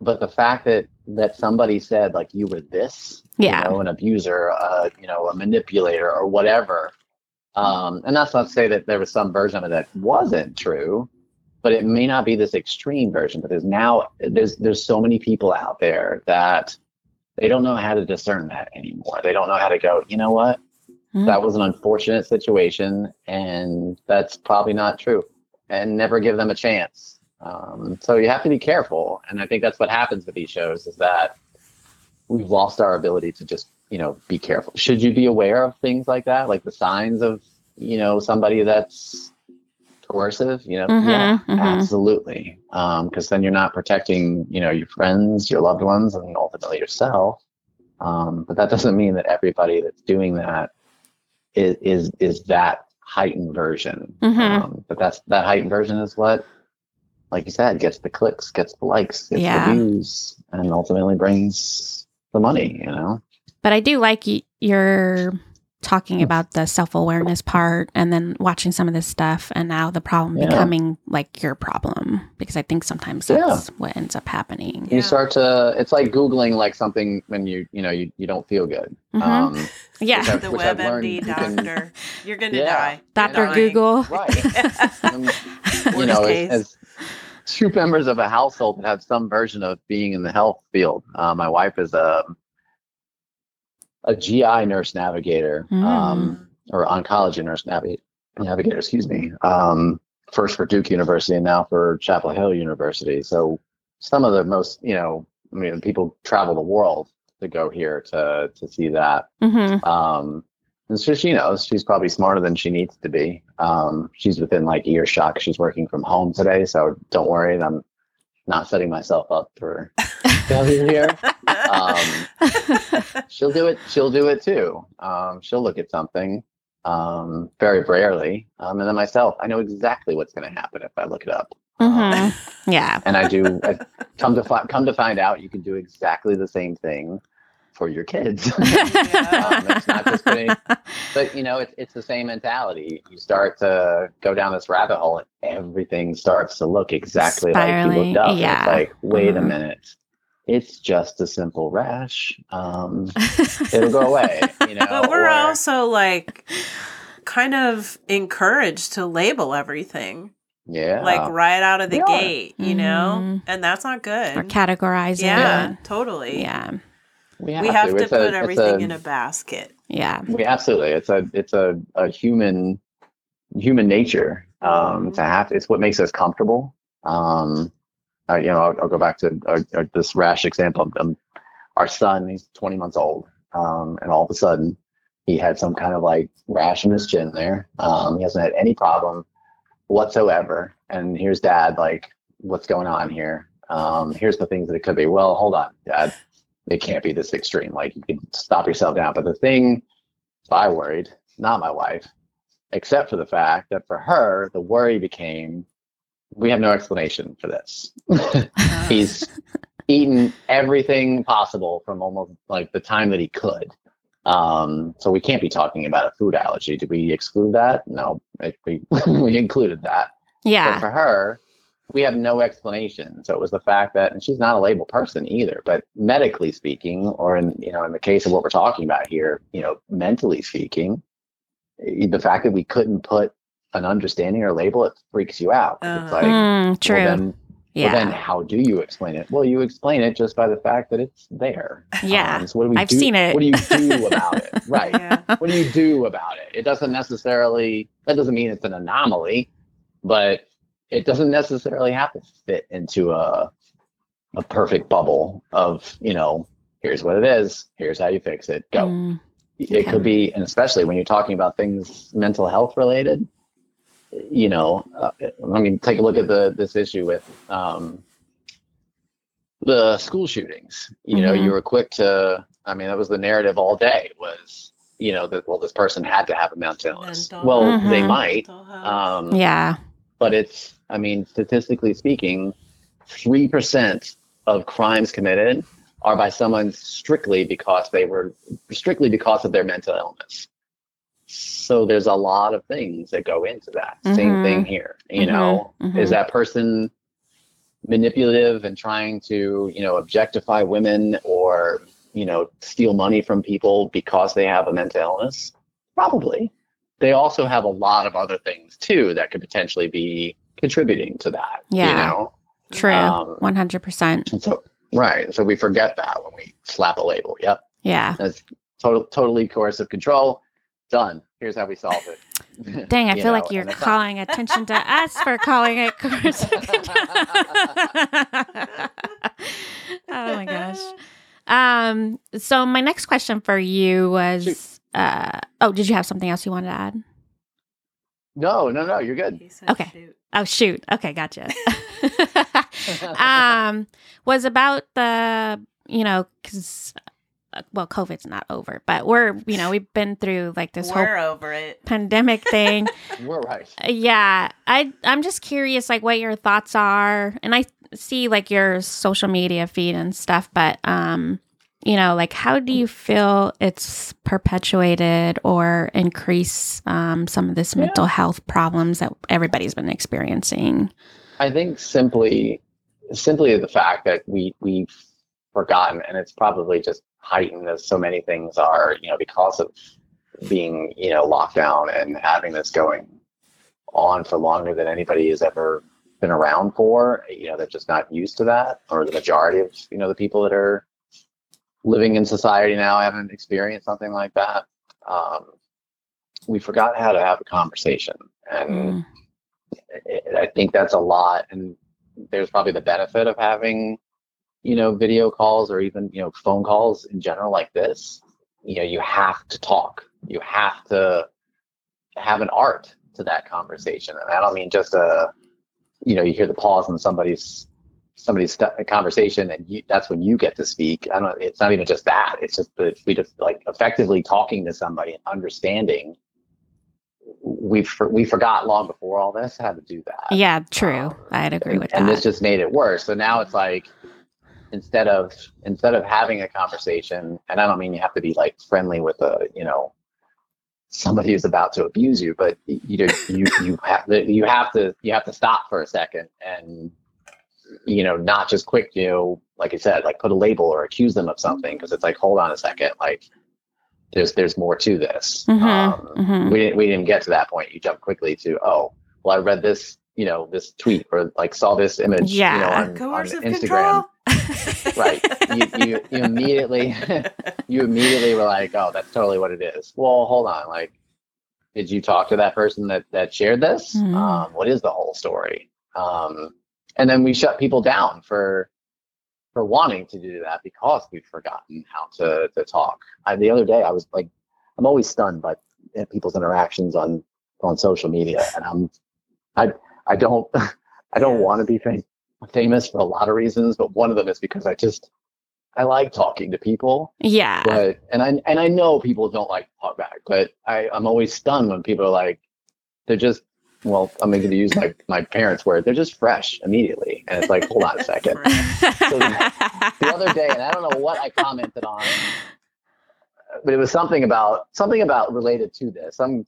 Speaker 4: but the fact that that somebody said like you were this
Speaker 2: Yeah.
Speaker 4: you know, an abuser uh you know a manipulator or whatever um and that's not to say that there was some version of it that wasn't true but it may not be this extreme version but there's now there's there's so many people out there that they don't know how to discern that anymore they don't know how to go you know what
Speaker 2: Mhm.
Speaker 4: that was an unfortunate situation and that's probably not true and never give them a chance um, so you have to be careful. And i think that's what happens with these shows is that we've lost our ability to just you know be careful. Should you be aware of things like that? Like the signs of you know somebody that's coercive you know?
Speaker 2: Mhm,
Speaker 4: yeah
Speaker 2: mhm.
Speaker 4: absolutely. Because then you're not protecting you know your friends your loved ones and ultimately yourself. Um, but that doesn't mean that everybody that's doing that is is, is that heightened version.
Speaker 2: Mhm.
Speaker 4: um, but that's that heightened version is what like you said gets the clicks gets the likes gets
Speaker 2: Yeah.
Speaker 4: the views and ultimately brings the money you know
Speaker 2: But I do like y- your talking about the self awareness part and then watching some of this stuff and now the problem
Speaker 4: Yeah.
Speaker 2: becoming like your problem because I think sometimes
Speaker 4: Yeah.
Speaker 2: that's what ends up happening.
Speaker 3: Yeah.
Speaker 4: you start to it's like googling like something when you you know you, you don't feel good
Speaker 2: Mhm.
Speaker 4: um *laughs*
Speaker 2: Yeah.
Speaker 4: Which I've-
Speaker 3: the
Speaker 4: which I've learned
Speaker 3: WebMD
Speaker 4: you can-
Speaker 3: doctor. You're gonna
Speaker 4: Yeah.
Speaker 3: die.
Speaker 2: Dr.
Speaker 3: Dying.
Speaker 2: Google.
Speaker 4: right *laughs* Um, you know,
Speaker 3: case.
Speaker 4: as, as two *laughs* members of a household that have some version of being in the health field. Uh, my wife is a a GI nurse navigator,
Speaker 2: Mm.
Speaker 4: um, or oncology nurse navi- navigator, excuse me. Um, first for Duke University and now for Chapel Hill University. So some of the most, you know, I mean, people travel the world to go here to to see that.
Speaker 2: hmm
Speaker 4: Um, and so she knows she's probably smarter than she needs to be. Um, she's within like earshot. She's working from home today, so don't worry. I'm not setting myself up for *laughs* failure here. Um, *laughs* she'll do it. She'll do it too. Um, she'll look at something um, very rarely, um, and then myself, I know exactly what's going to happen if I look it up. Um,
Speaker 2: hmm Yeah.
Speaker 4: and I do. I, *laughs* come to fi- come to find out, you can do exactly the same thing for your kids. *laughs* um, it's not just putting, *laughs* but you know, it's it's the same mentality. You start to go down this rabbit hole, and everything starts to look exactly like you
Speaker 2: Spiraling,
Speaker 4: looked up.
Speaker 2: Yeah.
Speaker 4: It's like, wait a
Speaker 2: Mhm.
Speaker 4: minute, it's just a simple rash. Um, *laughs* it'll go away. You know,
Speaker 3: But we're
Speaker 4: or-
Speaker 3: also like kind of encouraged to label everything.
Speaker 4: Yeah.
Speaker 3: like right out of the
Speaker 4: They are.
Speaker 3: gate, you know,
Speaker 2: Mhm.
Speaker 3: and that's not good.
Speaker 2: Or categorizing.
Speaker 3: yeah,
Speaker 2: it.
Speaker 3: totally.
Speaker 2: Yeah.
Speaker 4: We
Speaker 3: we have to
Speaker 4: It's a-
Speaker 3: put
Speaker 4: it's
Speaker 3: everything
Speaker 4: a-
Speaker 3: in a basket.
Speaker 2: Yeah.
Speaker 4: We absolutely. It's a it's a, a human human nature um,
Speaker 3: Mhm.
Speaker 4: to have. It's what makes us comfortable. Um, uh, you know, I'll, I'll go back to uh, uh, this rash example. Um, our son, he's 20 months old, um, and all of a sudden, he had some kind of like rash in his chin there. Um, he hasn't had any problem whatsoever. And here's dad, like, what's going on here? Um, here's the things that it could be. Well, hold on, dad. It can't be this extreme. Like, you can stop yourself down. But the thing I worried, not my wife, except for the fact that for her, the worry became we have no explanation for this. *laughs* He's eaten everything possible from almost like the time that he could. Um, so we can't be talking about a food allergy. Did we exclude that? No, it, we *laughs* we included that. But
Speaker 2: Yeah.
Speaker 4: for her, we have no explanation. So it was the fact that, and she's not a label person either, but medically speaking, or in you know, in the case of what we're talking about here, you know, mentally speaking, eh, the fact that we couldn't put an understanding or label, it freaks you out. It's
Speaker 3: Uh-huh.
Speaker 4: like,
Speaker 2: Mm, true.
Speaker 4: well, then,
Speaker 2: yeah.
Speaker 4: well, then how do you explain it? Well, you explain it just by the fact that it's there.
Speaker 2: yeah.
Speaker 4: Um, so what do we
Speaker 2: I've
Speaker 4: do?
Speaker 2: seen it.
Speaker 4: What do you do about it? *laughs* Right
Speaker 3: Yeah.
Speaker 4: what do you do about it? It doesn't necessarily that doesn't mean it's an anomaly, but it doesn't necessarily have to fit into a a perfect bubble of, you know, here's what it is, here's how you fix it. Go.
Speaker 2: Mm,
Speaker 4: It could be and especially when you're talking about things mental health related, you know, uh, I mean take a look at the this issue with um the school shootings. You know,
Speaker 2: Mhm.
Speaker 4: you were quick to I mean, that was the narrative all day was, you know, that well, this person had to have a mental illness.
Speaker 3: Mental
Speaker 4: well,
Speaker 2: health.
Speaker 4: they might. Um,
Speaker 2: yeah.
Speaker 4: But it's I mean, statistically speaking, three percent of crimes committed are by someone strictly because they were strictly because of their mental illness. So there's a lot of things that go into that. Same
Speaker 2: Mhm.
Speaker 4: thing here. You
Speaker 2: Mhm.
Speaker 4: know,
Speaker 2: Mhm.
Speaker 4: is that person manipulative and trying to, you know, objectify women or, you know, steal money from people because they have a mental illness? Probably. They also have a lot of other things too that could potentially be contributing to that.
Speaker 2: Yeah.
Speaker 4: You know?
Speaker 2: True.
Speaker 4: Um,
Speaker 2: 100%.
Speaker 4: So right. So we forget that when we slap a label. Yep.
Speaker 2: Yeah.
Speaker 4: That's total, totally coercive control. Done. Here's how we solve it. *laughs*
Speaker 2: Dang, I feel
Speaker 4: know,
Speaker 2: like you're
Speaker 4: it's not-
Speaker 2: calling attention to us for calling it coercive *laughs* control. *laughs* oh my gosh. Um, so my next question for you was
Speaker 4: Shoot.
Speaker 2: Uh oh, did you have something else you wanted to add?
Speaker 4: No, no, no. You're good.
Speaker 3: Said
Speaker 2: Okay.
Speaker 3: shoot.
Speaker 2: Oh shoot. Okay, gotcha. *laughs* *laughs* um was about the you know cuz well COVID's not over, but we're you know we've been through like this whole
Speaker 3: We're over it.
Speaker 2: pandemic thing. *laughs*
Speaker 4: We're right.
Speaker 2: yeah, I I'm just curious like what your thoughts are and I see like your social media feed and stuff, but um you know, like how do you feel it's perpetuated or increase um, some of this
Speaker 4: Yeah.
Speaker 2: mental health problems that everybody's been experiencing?
Speaker 4: I think simply, simply the fact that we we've forgotten, and it's probably just heightened as so many things are, you know, because of being, you know, locked down and having this going on for longer than anybody has ever been around for. You know, they're just not used to that, or the majority of you know the people that are living in society now I haven't experienced something like that. Um, we forgot how to have a conversation, and
Speaker 2: Mm,
Speaker 4: I- I think that's a lot, and there's probably the benefit of having, you know, video calls or even you know phone calls in general like this. You know, you have to talk. You have to have an art to that conversation, and I don't mean just a, you know, you hear the pause in somebody's somebody's st- conversation, and you, that's when you get to speak. I don't. It's not even just that. It's just that we just like effectively talking to somebody and understanding. We for, we forgot long before all this how to do that.
Speaker 2: Yeah, true.
Speaker 4: Um,
Speaker 2: I'd agree
Speaker 4: and,
Speaker 2: with
Speaker 4: and this just made it worse. So now it's like instead of instead of having a conversation, and I don't mean you have to be like friendly with a you know somebody who's about to abuse you, but you know you you have to, you have to you have to stop for a second and you know not just quick you know like I said like put a label or accuse them of something because it's like hold on a second like there's there's more to this.
Speaker 2: Mhm,
Speaker 4: Um,
Speaker 2: mhm.
Speaker 4: We didn't we didn't get to that point. You jump quickly to oh well I read this you know this tweet or like saw this image you know
Speaker 2: Yeah.
Speaker 4: on, on instagram right you, you, you immediately *laughs* you immediately were like oh that's totally what it is well hold on like did you talk to that person that that shared this
Speaker 2: Mhm.
Speaker 4: um, what is the whole story um, and then we shut people down for for wanting to do that because we've forgotten how to to talk. I, the other day i was like i'm always stunned by people's interactions on on social media. And i'm i i don't *laughs* i don't want to be fam- famous for a lot of reasons but one of them is because i just i like talking to people.
Speaker 2: Yeah.
Speaker 4: but and i and i know people don't like to talk back but i i'm always stunned when people are like they're just well i'm going to use my my parents word they're just fresh immediately and it's like hold on a second *laughs* the other day, and I don't know what I commented on, but it was something about something about related to this. I'm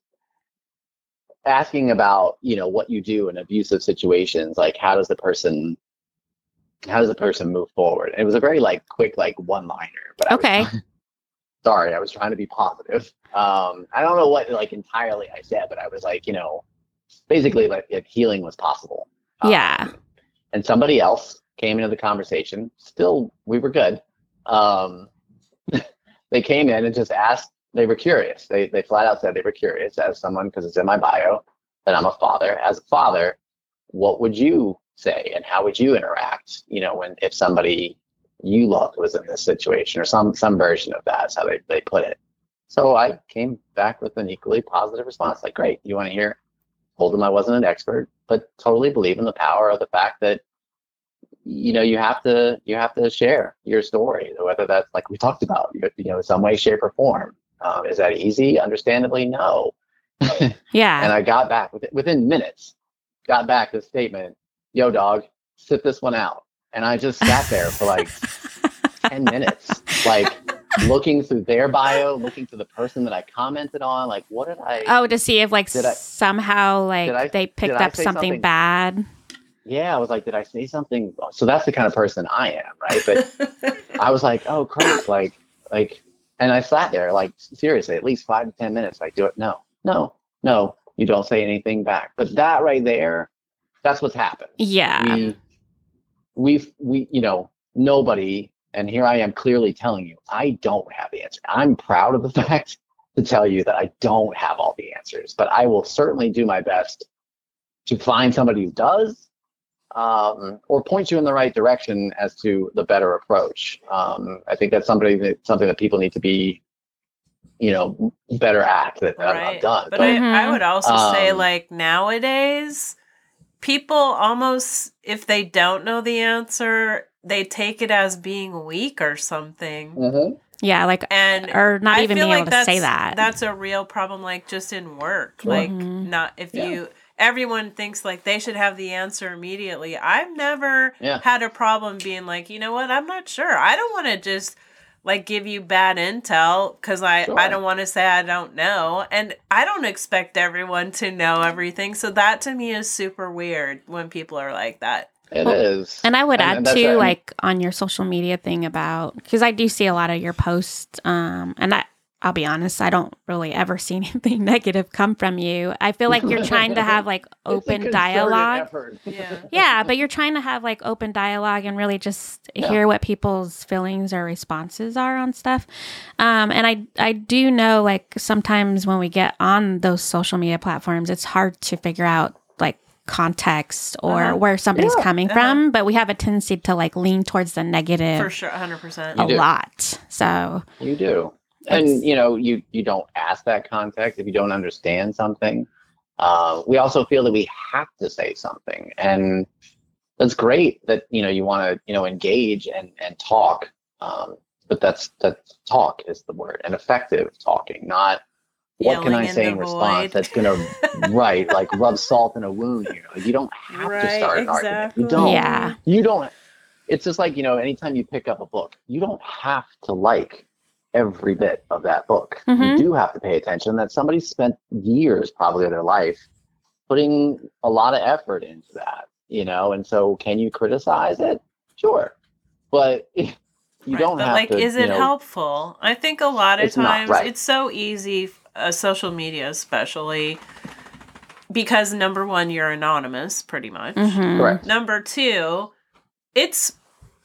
Speaker 4: asking about you know what you do in abusive situations, like how does the person how does the person move forward? And it was a very like quick like one liner, but I was
Speaker 2: okay. *laughs*
Speaker 4: sorry, I was trying to be positive. Um, I don't know what like entirely I said, but I was like, you know, basically like if healing was possible. Um,
Speaker 2: Yeah.
Speaker 4: and somebody else came into the conversation. Still, we were good. Um, *laughs* they came in and just asked. They were curious. They they flat out said they were curious as someone because it's in my bio that I'm a father. As a father, what would you say and how would you interact? You know, when if somebody you loved was in this situation or some some version of that is how they, they put it. So I came back with an equally positive response. Like, great, you want to hear? Told them I wasn't an expert, but totally believe in the power of the fact that you know you have to you have to share your story, whether that's like we talked about, you, know, in some way, shape, or form. Um, is that easy? Understandably, no. *laughs*
Speaker 2: Yeah.
Speaker 4: And I got back within, within minutes, got back the statement, yo, dog, sit this one out. And I just sat there for like *laughs* 10 minutes, like looking through their bio, looking through the person that I commented on. Like, what did I,
Speaker 2: oh, to see if like
Speaker 4: I-
Speaker 2: somehow like
Speaker 4: I-
Speaker 2: they picked up something,
Speaker 4: something-
Speaker 2: bad.
Speaker 4: yeah, I was like, did I say something? So that's the kind of person I am, right? But *laughs* I was like, oh, crap, like, like, and I sat there, like, seriously, at least five to 10 minutes. Like, do it. No, no, no, you don't say anything back. But that right there, that's what's happened.
Speaker 2: Yeah.
Speaker 4: we we've we you know nobody and here i am clearly telling you i don't have the answer. I'm proud of the *laughs* fact to tell you that i don't have all the answers but i will certainly do my best to find somebody who does um, or point you in the right direction as to the better approach. Um, i think that's somebody that something that people need to be you know better at that that I've done.
Speaker 3: But I, I
Speaker 2: Mhm.
Speaker 3: would also say,
Speaker 4: Um,
Speaker 3: like, nowadays, people almost, if they don't know the answer, they take it as being weak or something.
Speaker 4: Mhm.
Speaker 2: Yeah. Like,
Speaker 3: And
Speaker 2: or not
Speaker 3: I
Speaker 2: even
Speaker 3: feel
Speaker 2: being
Speaker 3: like
Speaker 2: able to say
Speaker 3: that's-
Speaker 2: that.
Speaker 3: That's a real problem, like just in work.
Speaker 4: Sure.
Speaker 3: Like,
Speaker 2: Mhm.
Speaker 3: not if
Speaker 4: Yeah.
Speaker 3: you, everyone thinks like they should have the answer immediately. I've never
Speaker 4: Yeah.
Speaker 3: had a problem being like, you know what, I'm not sure. I don't want to just like give you bad intel because I, I don't want to say I don't know. And I don't expect everyone to know everything. So that to me is super weird when people are like that.
Speaker 4: It
Speaker 2: Well,
Speaker 4: is.
Speaker 2: And I would
Speaker 4: And-
Speaker 2: add
Speaker 4: and
Speaker 2: too,
Speaker 4: right.
Speaker 2: like on your social media thing about because I do see a lot of your posts, um, and I, I'll be honest, I don't really ever see *laughs* anything negative come from you. I feel like you're trying to have like *laughs* open dialogue.
Speaker 4: effort. *laughs*
Speaker 3: Yeah.
Speaker 2: Yeah, but you're trying to have like open dialogue and really just
Speaker 4: Yeah.
Speaker 2: hear what people's feelings or responses are on stuff. Um, and I I do know like sometimes when we get on those social media platforms, it's hard to figure out like context or
Speaker 3: Uh-huh.
Speaker 2: where somebody's
Speaker 4: Yeah.
Speaker 2: coming
Speaker 3: Uh-huh.
Speaker 2: from. But we have a tendency to like lean towards the negative
Speaker 3: For sure. 100%.
Speaker 2: a lot. So
Speaker 4: You do. And you know, you you don't ask that context if you don't understand something. Uh, we also feel that we have to say something, and that's great that you know you want to you know engage and and talk. Um, but that's that talk is the word, and effective talking, not what can I say
Speaker 3: in
Speaker 4: in response
Speaker 3: void.
Speaker 4: that's gonna right like rub salt in a wound here. Like, you don't *laughs* have to start an argument. You don't
Speaker 2: yeah,
Speaker 4: you don't it's just like you know anytime you pick up a book you don't have to like every bit of that book
Speaker 2: Mhm.
Speaker 4: you do have to pay attention that somebody spent years probably of their life putting a lot of effort into that you know and so can you criticize it sure but *laughs* you
Speaker 3: Right,
Speaker 4: don't
Speaker 3: but
Speaker 4: have
Speaker 3: like
Speaker 4: to
Speaker 3: is
Speaker 4: you
Speaker 3: it
Speaker 4: know,
Speaker 3: helpful i think a lot of
Speaker 4: It's not,
Speaker 3: times
Speaker 4: right.
Speaker 3: it's so easy uh, social media especially because number one, you're anonymous, pretty much.
Speaker 2: Mhm.
Speaker 4: Correct.
Speaker 3: Number two, it's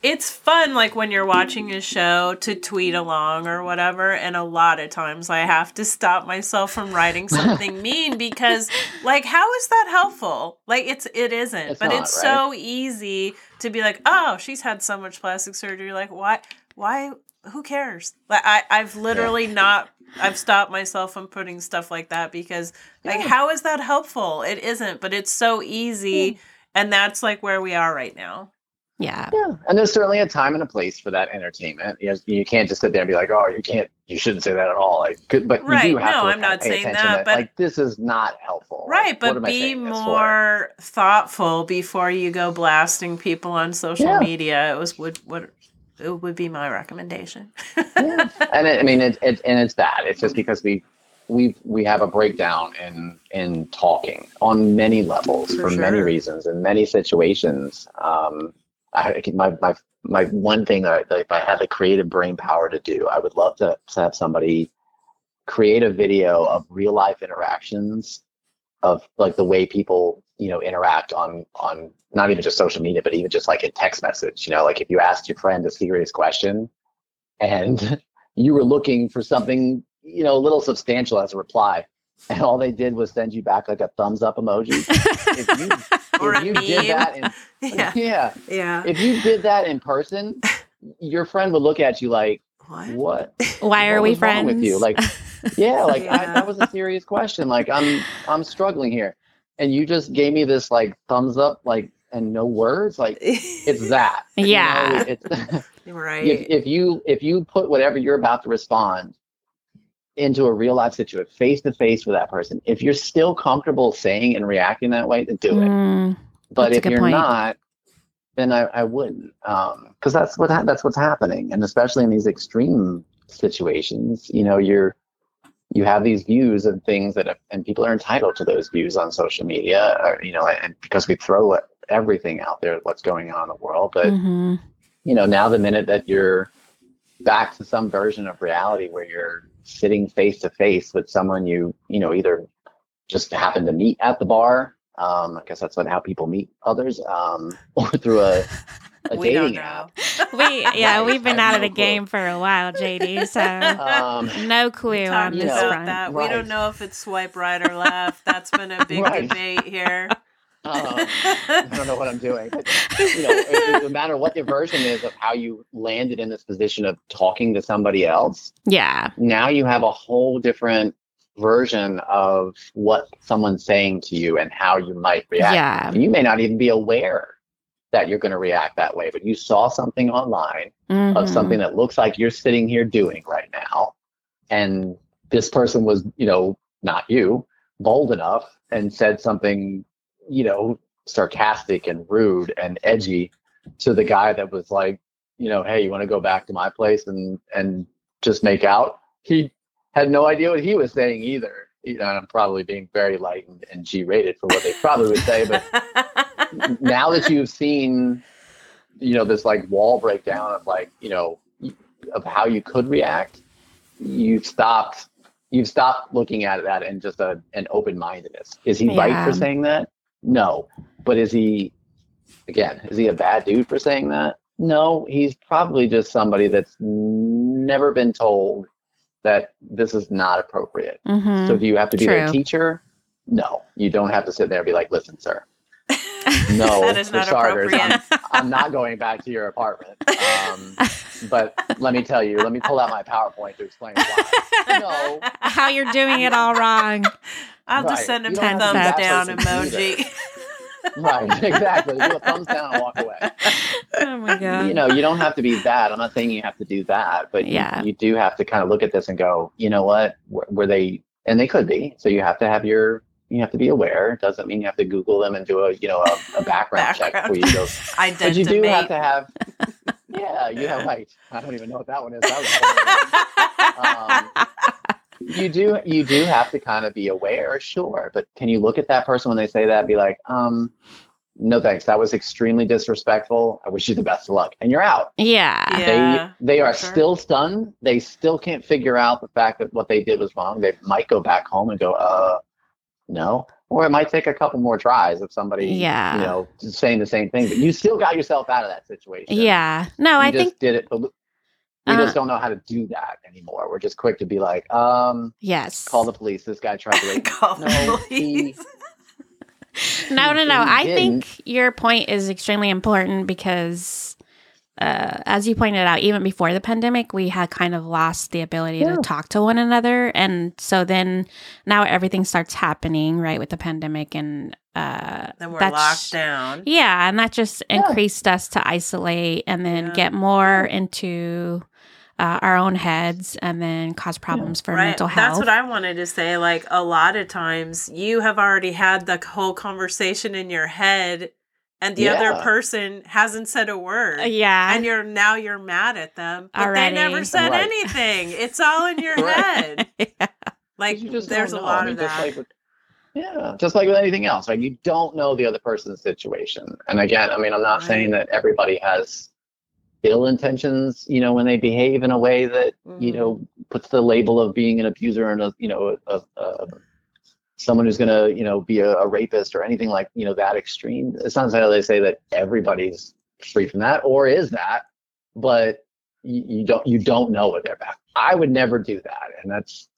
Speaker 3: it's fun like when you're watching a show to tweet along or whatever and a lot of times i have to stop myself from writing something *laughs* mean because like how is that helpful like it's it isn't
Speaker 4: It's
Speaker 3: but
Speaker 4: not,
Speaker 3: it's so easy to be like oh she's had so much plastic surgery like why why who cares like i i've literally not i've stopped myself from putting stuff like that because like
Speaker 4: Yeah.
Speaker 3: how is that helpful it isn't but it's so easy and that's like where we are right now
Speaker 2: Yeah.
Speaker 4: Yeah, and there's certainly a time and a place for that entertainment. You, you can't just sit there and be like, "Oh, you can't, you shouldn't say that at all." Like, but
Speaker 3: Right,
Speaker 4: you do have
Speaker 3: no,
Speaker 4: to
Speaker 3: I'm not saying
Speaker 4: attention
Speaker 3: that, but-
Speaker 4: like this is not helpful.
Speaker 3: Right,
Speaker 4: Like,
Speaker 3: but be
Speaker 4: saying for?
Speaker 3: more thoughtful before you go blasting people on social
Speaker 4: Yeah.
Speaker 3: media. It was would would it would be my recommendation.
Speaker 4: Yeah. *laughs* and it, I mean, it, it and it's that. It's just because we we we have a breakdown in in talking on many levels
Speaker 3: For
Speaker 4: for, many reasons in many situations. Um, I my my my one thing that, that if I had the creative brain power to do, I would love to, to have somebody create a video of real life interactions of like the way people you know interact on on not even just social media but even just like a text message you know like if you asked your friend a serious question and *laughs* you were looking for something you know a little substantial as a reply and all they did was send you back like a thumbs up emoji if you *laughs* if you did that in, *laughs*
Speaker 3: yeah.
Speaker 4: yeah
Speaker 3: Yeah.
Speaker 4: if you did that in person your friend would look at you like
Speaker 3: What?
Speaker 4: what
Speaker 2: Why are
Speaker 4: what
Speaker 2: we friends?
Speaker 4: with you like yeah like I, that was a serious question like i'm i'm struggling here and you just gave me this like thumbs up like and no words like it's *laughs* that you
Speaker 2: Yeah.
Speaker 4: know, it's *laughs*
Speaker 3: right.
Speaker 4: if, if you if you put whatever you're about to respond into a real life situation face to face with that person if you're still comfortable saying and reacting that way then do it
Speaker 2: Mm,
Speaker 4: but if you're
Speaker 2: point.
Speaker 4: not then i, I wouldn't because that's what ha- that's what's happening and especially in these extreme situations you know you're you have these views and things that and people are entitled to those views on social media or, you know and because we throw everything out there what's going on in the world but
Speaker 2: mhm.
Speaker 4: you know, now the minute that you're back to some version of reality where you're sitting face to face with someone you, you know, either just happen to meet at the bar. Um, I guess that's what how people meet others, um, *laughs* or through a, a
Speaker 3: we don't
Speaker 4: dating
Speaker 3: know.
Speaker 4: app. *laughs*
Speaker 2: We *laughs* yeah,
Speaker 4: Right,
Speaker 2: we've been
Speaker 4: I have
Speaker 2: out of the
Speaker 4: clue.
Speaker 2: game for a while, JD. So
Speaker 4: Um, *laughs*
Speaker 2: no clue on
Speaker 3: Talked
Speaker 2: this
Speaker 4: know,
Speaker 2: front.
Speaker 3: that. We don't know if it's swipe right or left. That's been a big
Speaker 4: Right.
Speaker 3: debate here.
Speaker 4: um, I don't know what I'm doing. But, you know, it, it, no matter what your version is of how you landed in this position of talking to somebody else,
Speaker 2: Yeah.
Speaker 4: now you have a whole different version of what someone's saying to you and how you might react.
Speaker 2: Yeah.
Speaker 4: And you may not even be aware that you're going to react that way, but you saw something online of
Speaker 2: Mhm.
Speaker 4: something that looks like you're sitting here doing right now. And this person was, you know, not you, bold enough and said something, you know, sarcastic and rude and edgy to the guy that was like, you know, hey, you want to go back to my place and and just make out? He had no idea what he was saying either. You know, I'm probably being very light and, and G-rated for what they probably would say, but *laughs* now that you've seen you know this like wall breakdown of like you know of how you could react you've stopped you've stopped looking at that in just a, an open-mindedness. Is he right for saying that? No. But is he again is he a bad dude for saying that? No. He's probably just somebody that's never been told that this is not appropriate
Speaker 2: Mhm.
Speaker 4: so do you have to be
Speaker 2: True.
Speaker 4: their teacher no you don't have to sit there and be like listen sir *laughs* no
Speaker 3: that is
Speaker 4: for starters. I'm, I'm not going back to your apartment um, but let me tell you let me pull out my powerpoint to explain why *laughs* no
Speaker 2: How you're doing it all wrong.
Speaker 3: I'll just send him a
Speaker 2: don't have
Speaker 3: thumbs
Speaker 2: to be that
Speaker 3: down emoji. *laughs*
Speaker 4: right *laughs* exactly. Do a thumbs down and walk away.
Speaker 2: Oh my god.
Speaker 4: you know you don't have to be that i'm not saying you have to do that but you-
Speaker 2: Yeah.
Speaker 4: you, do have to kind of look at this and go you know what? Were, were they and they could be. So you have to have your you have to be aware. It doesn't mean you have to google them and do a you know a, a background, check
Speaker 3: Background.
Speaker 4: before you go *laughs* *laughs* but you do have to have yeah you have right. I don't even know what that one is. That was um, you do you do have to kind of be aware sure but can you look at that person when they say that and be like um no thanks that was extremely disrespectful i wish you the best of luck and you're out
Speaker 2: yeah.
Speaker 3: Yeah,
Speaker 4: they they are
Speaker 3: sure.
Speaker 4: still stunned they still can't figure out the fact that what they did was wrong they might go back home and go uh no or it might take a couple more tries of somebody,
Speaker 2: Yeah.
Speaker 4: you know, saying the same thing, but you still got yourself out of that situation.
Speaker 2: Yeah. No,
Speaker 4: you
Speaker 2: I
Speaker 4: just
Speaker 2: think
Speaker 4: did it. But we
Speaker 2: Uh,
Speaker 4: just don't know how to do that anymore. We're just quick to be like, um,
Speaker 2: yes.
Speaker 4: call the police. This guy tried to *laughs* rape. me."
Speaker 3: Call the
Speaker 4: No,
Speaker 3: police. *laughs*
Speaker 2: No, no, no.
Speaker 4: he
Speaker 2: I
Speaker 4: didn't.
Speaker 2: think your point is extremely important because, uh, as you pointed out, even before the pandemic, we had kind of lost the ability
Speaker 4: Yeah.
Speaker 2: to talk to one another. And so then now everything starts happening, right, with the pandemic. And uh,
Speaker 3: Then we're
Speaker 2: that's-
Speaker 3: locked down.
Speaker 2: Yeah. And that just
Speaker 4: Yeah.
Speaker 2: increased us to isolate and then
Speaker 3: Yeah.
Speaker 2: get more into uh, our own heads and then cause problems for mental health.
Speaker 3: That's what I wanted to say. Like a lot of times you have already had the whole conversation in your head and the other person hasn't said a word.
Speaker 2: Uh, yeah.
Speaker 3: And you're now you're mad at them. But
Speaker 2: Already.
Speaker 3: they never said
Speaker 4: Right.
Speaker 3: anything. It's all in your
Speaker 4: Right.
Speaker 3: head. *laughs*
Speaker 2: yeah.
Speaker 3: Like
Speaker 4: You just
Speaker 3: there's a lot
Speaker 4: I mean,
Speaker 3: of
Speaker 4: just
Speaker 3: that.
Speaker 4: like with- yeah, just like with anything else, like you don't know the other person's situation. And again, I mean, I'm not saying that everybody has ill intentions, you know, when they behave in a way that you
Speaker 3: Mhm.
Speaker 4: know puts the label of being an abuser and a you know a, a, a someone who's gonna you know be a, a rapist or anything like you know that extreme. It's not necessarily they say that everybody's free from that or is that, but you, you don't you don't know what they're back. I would never do that, and that's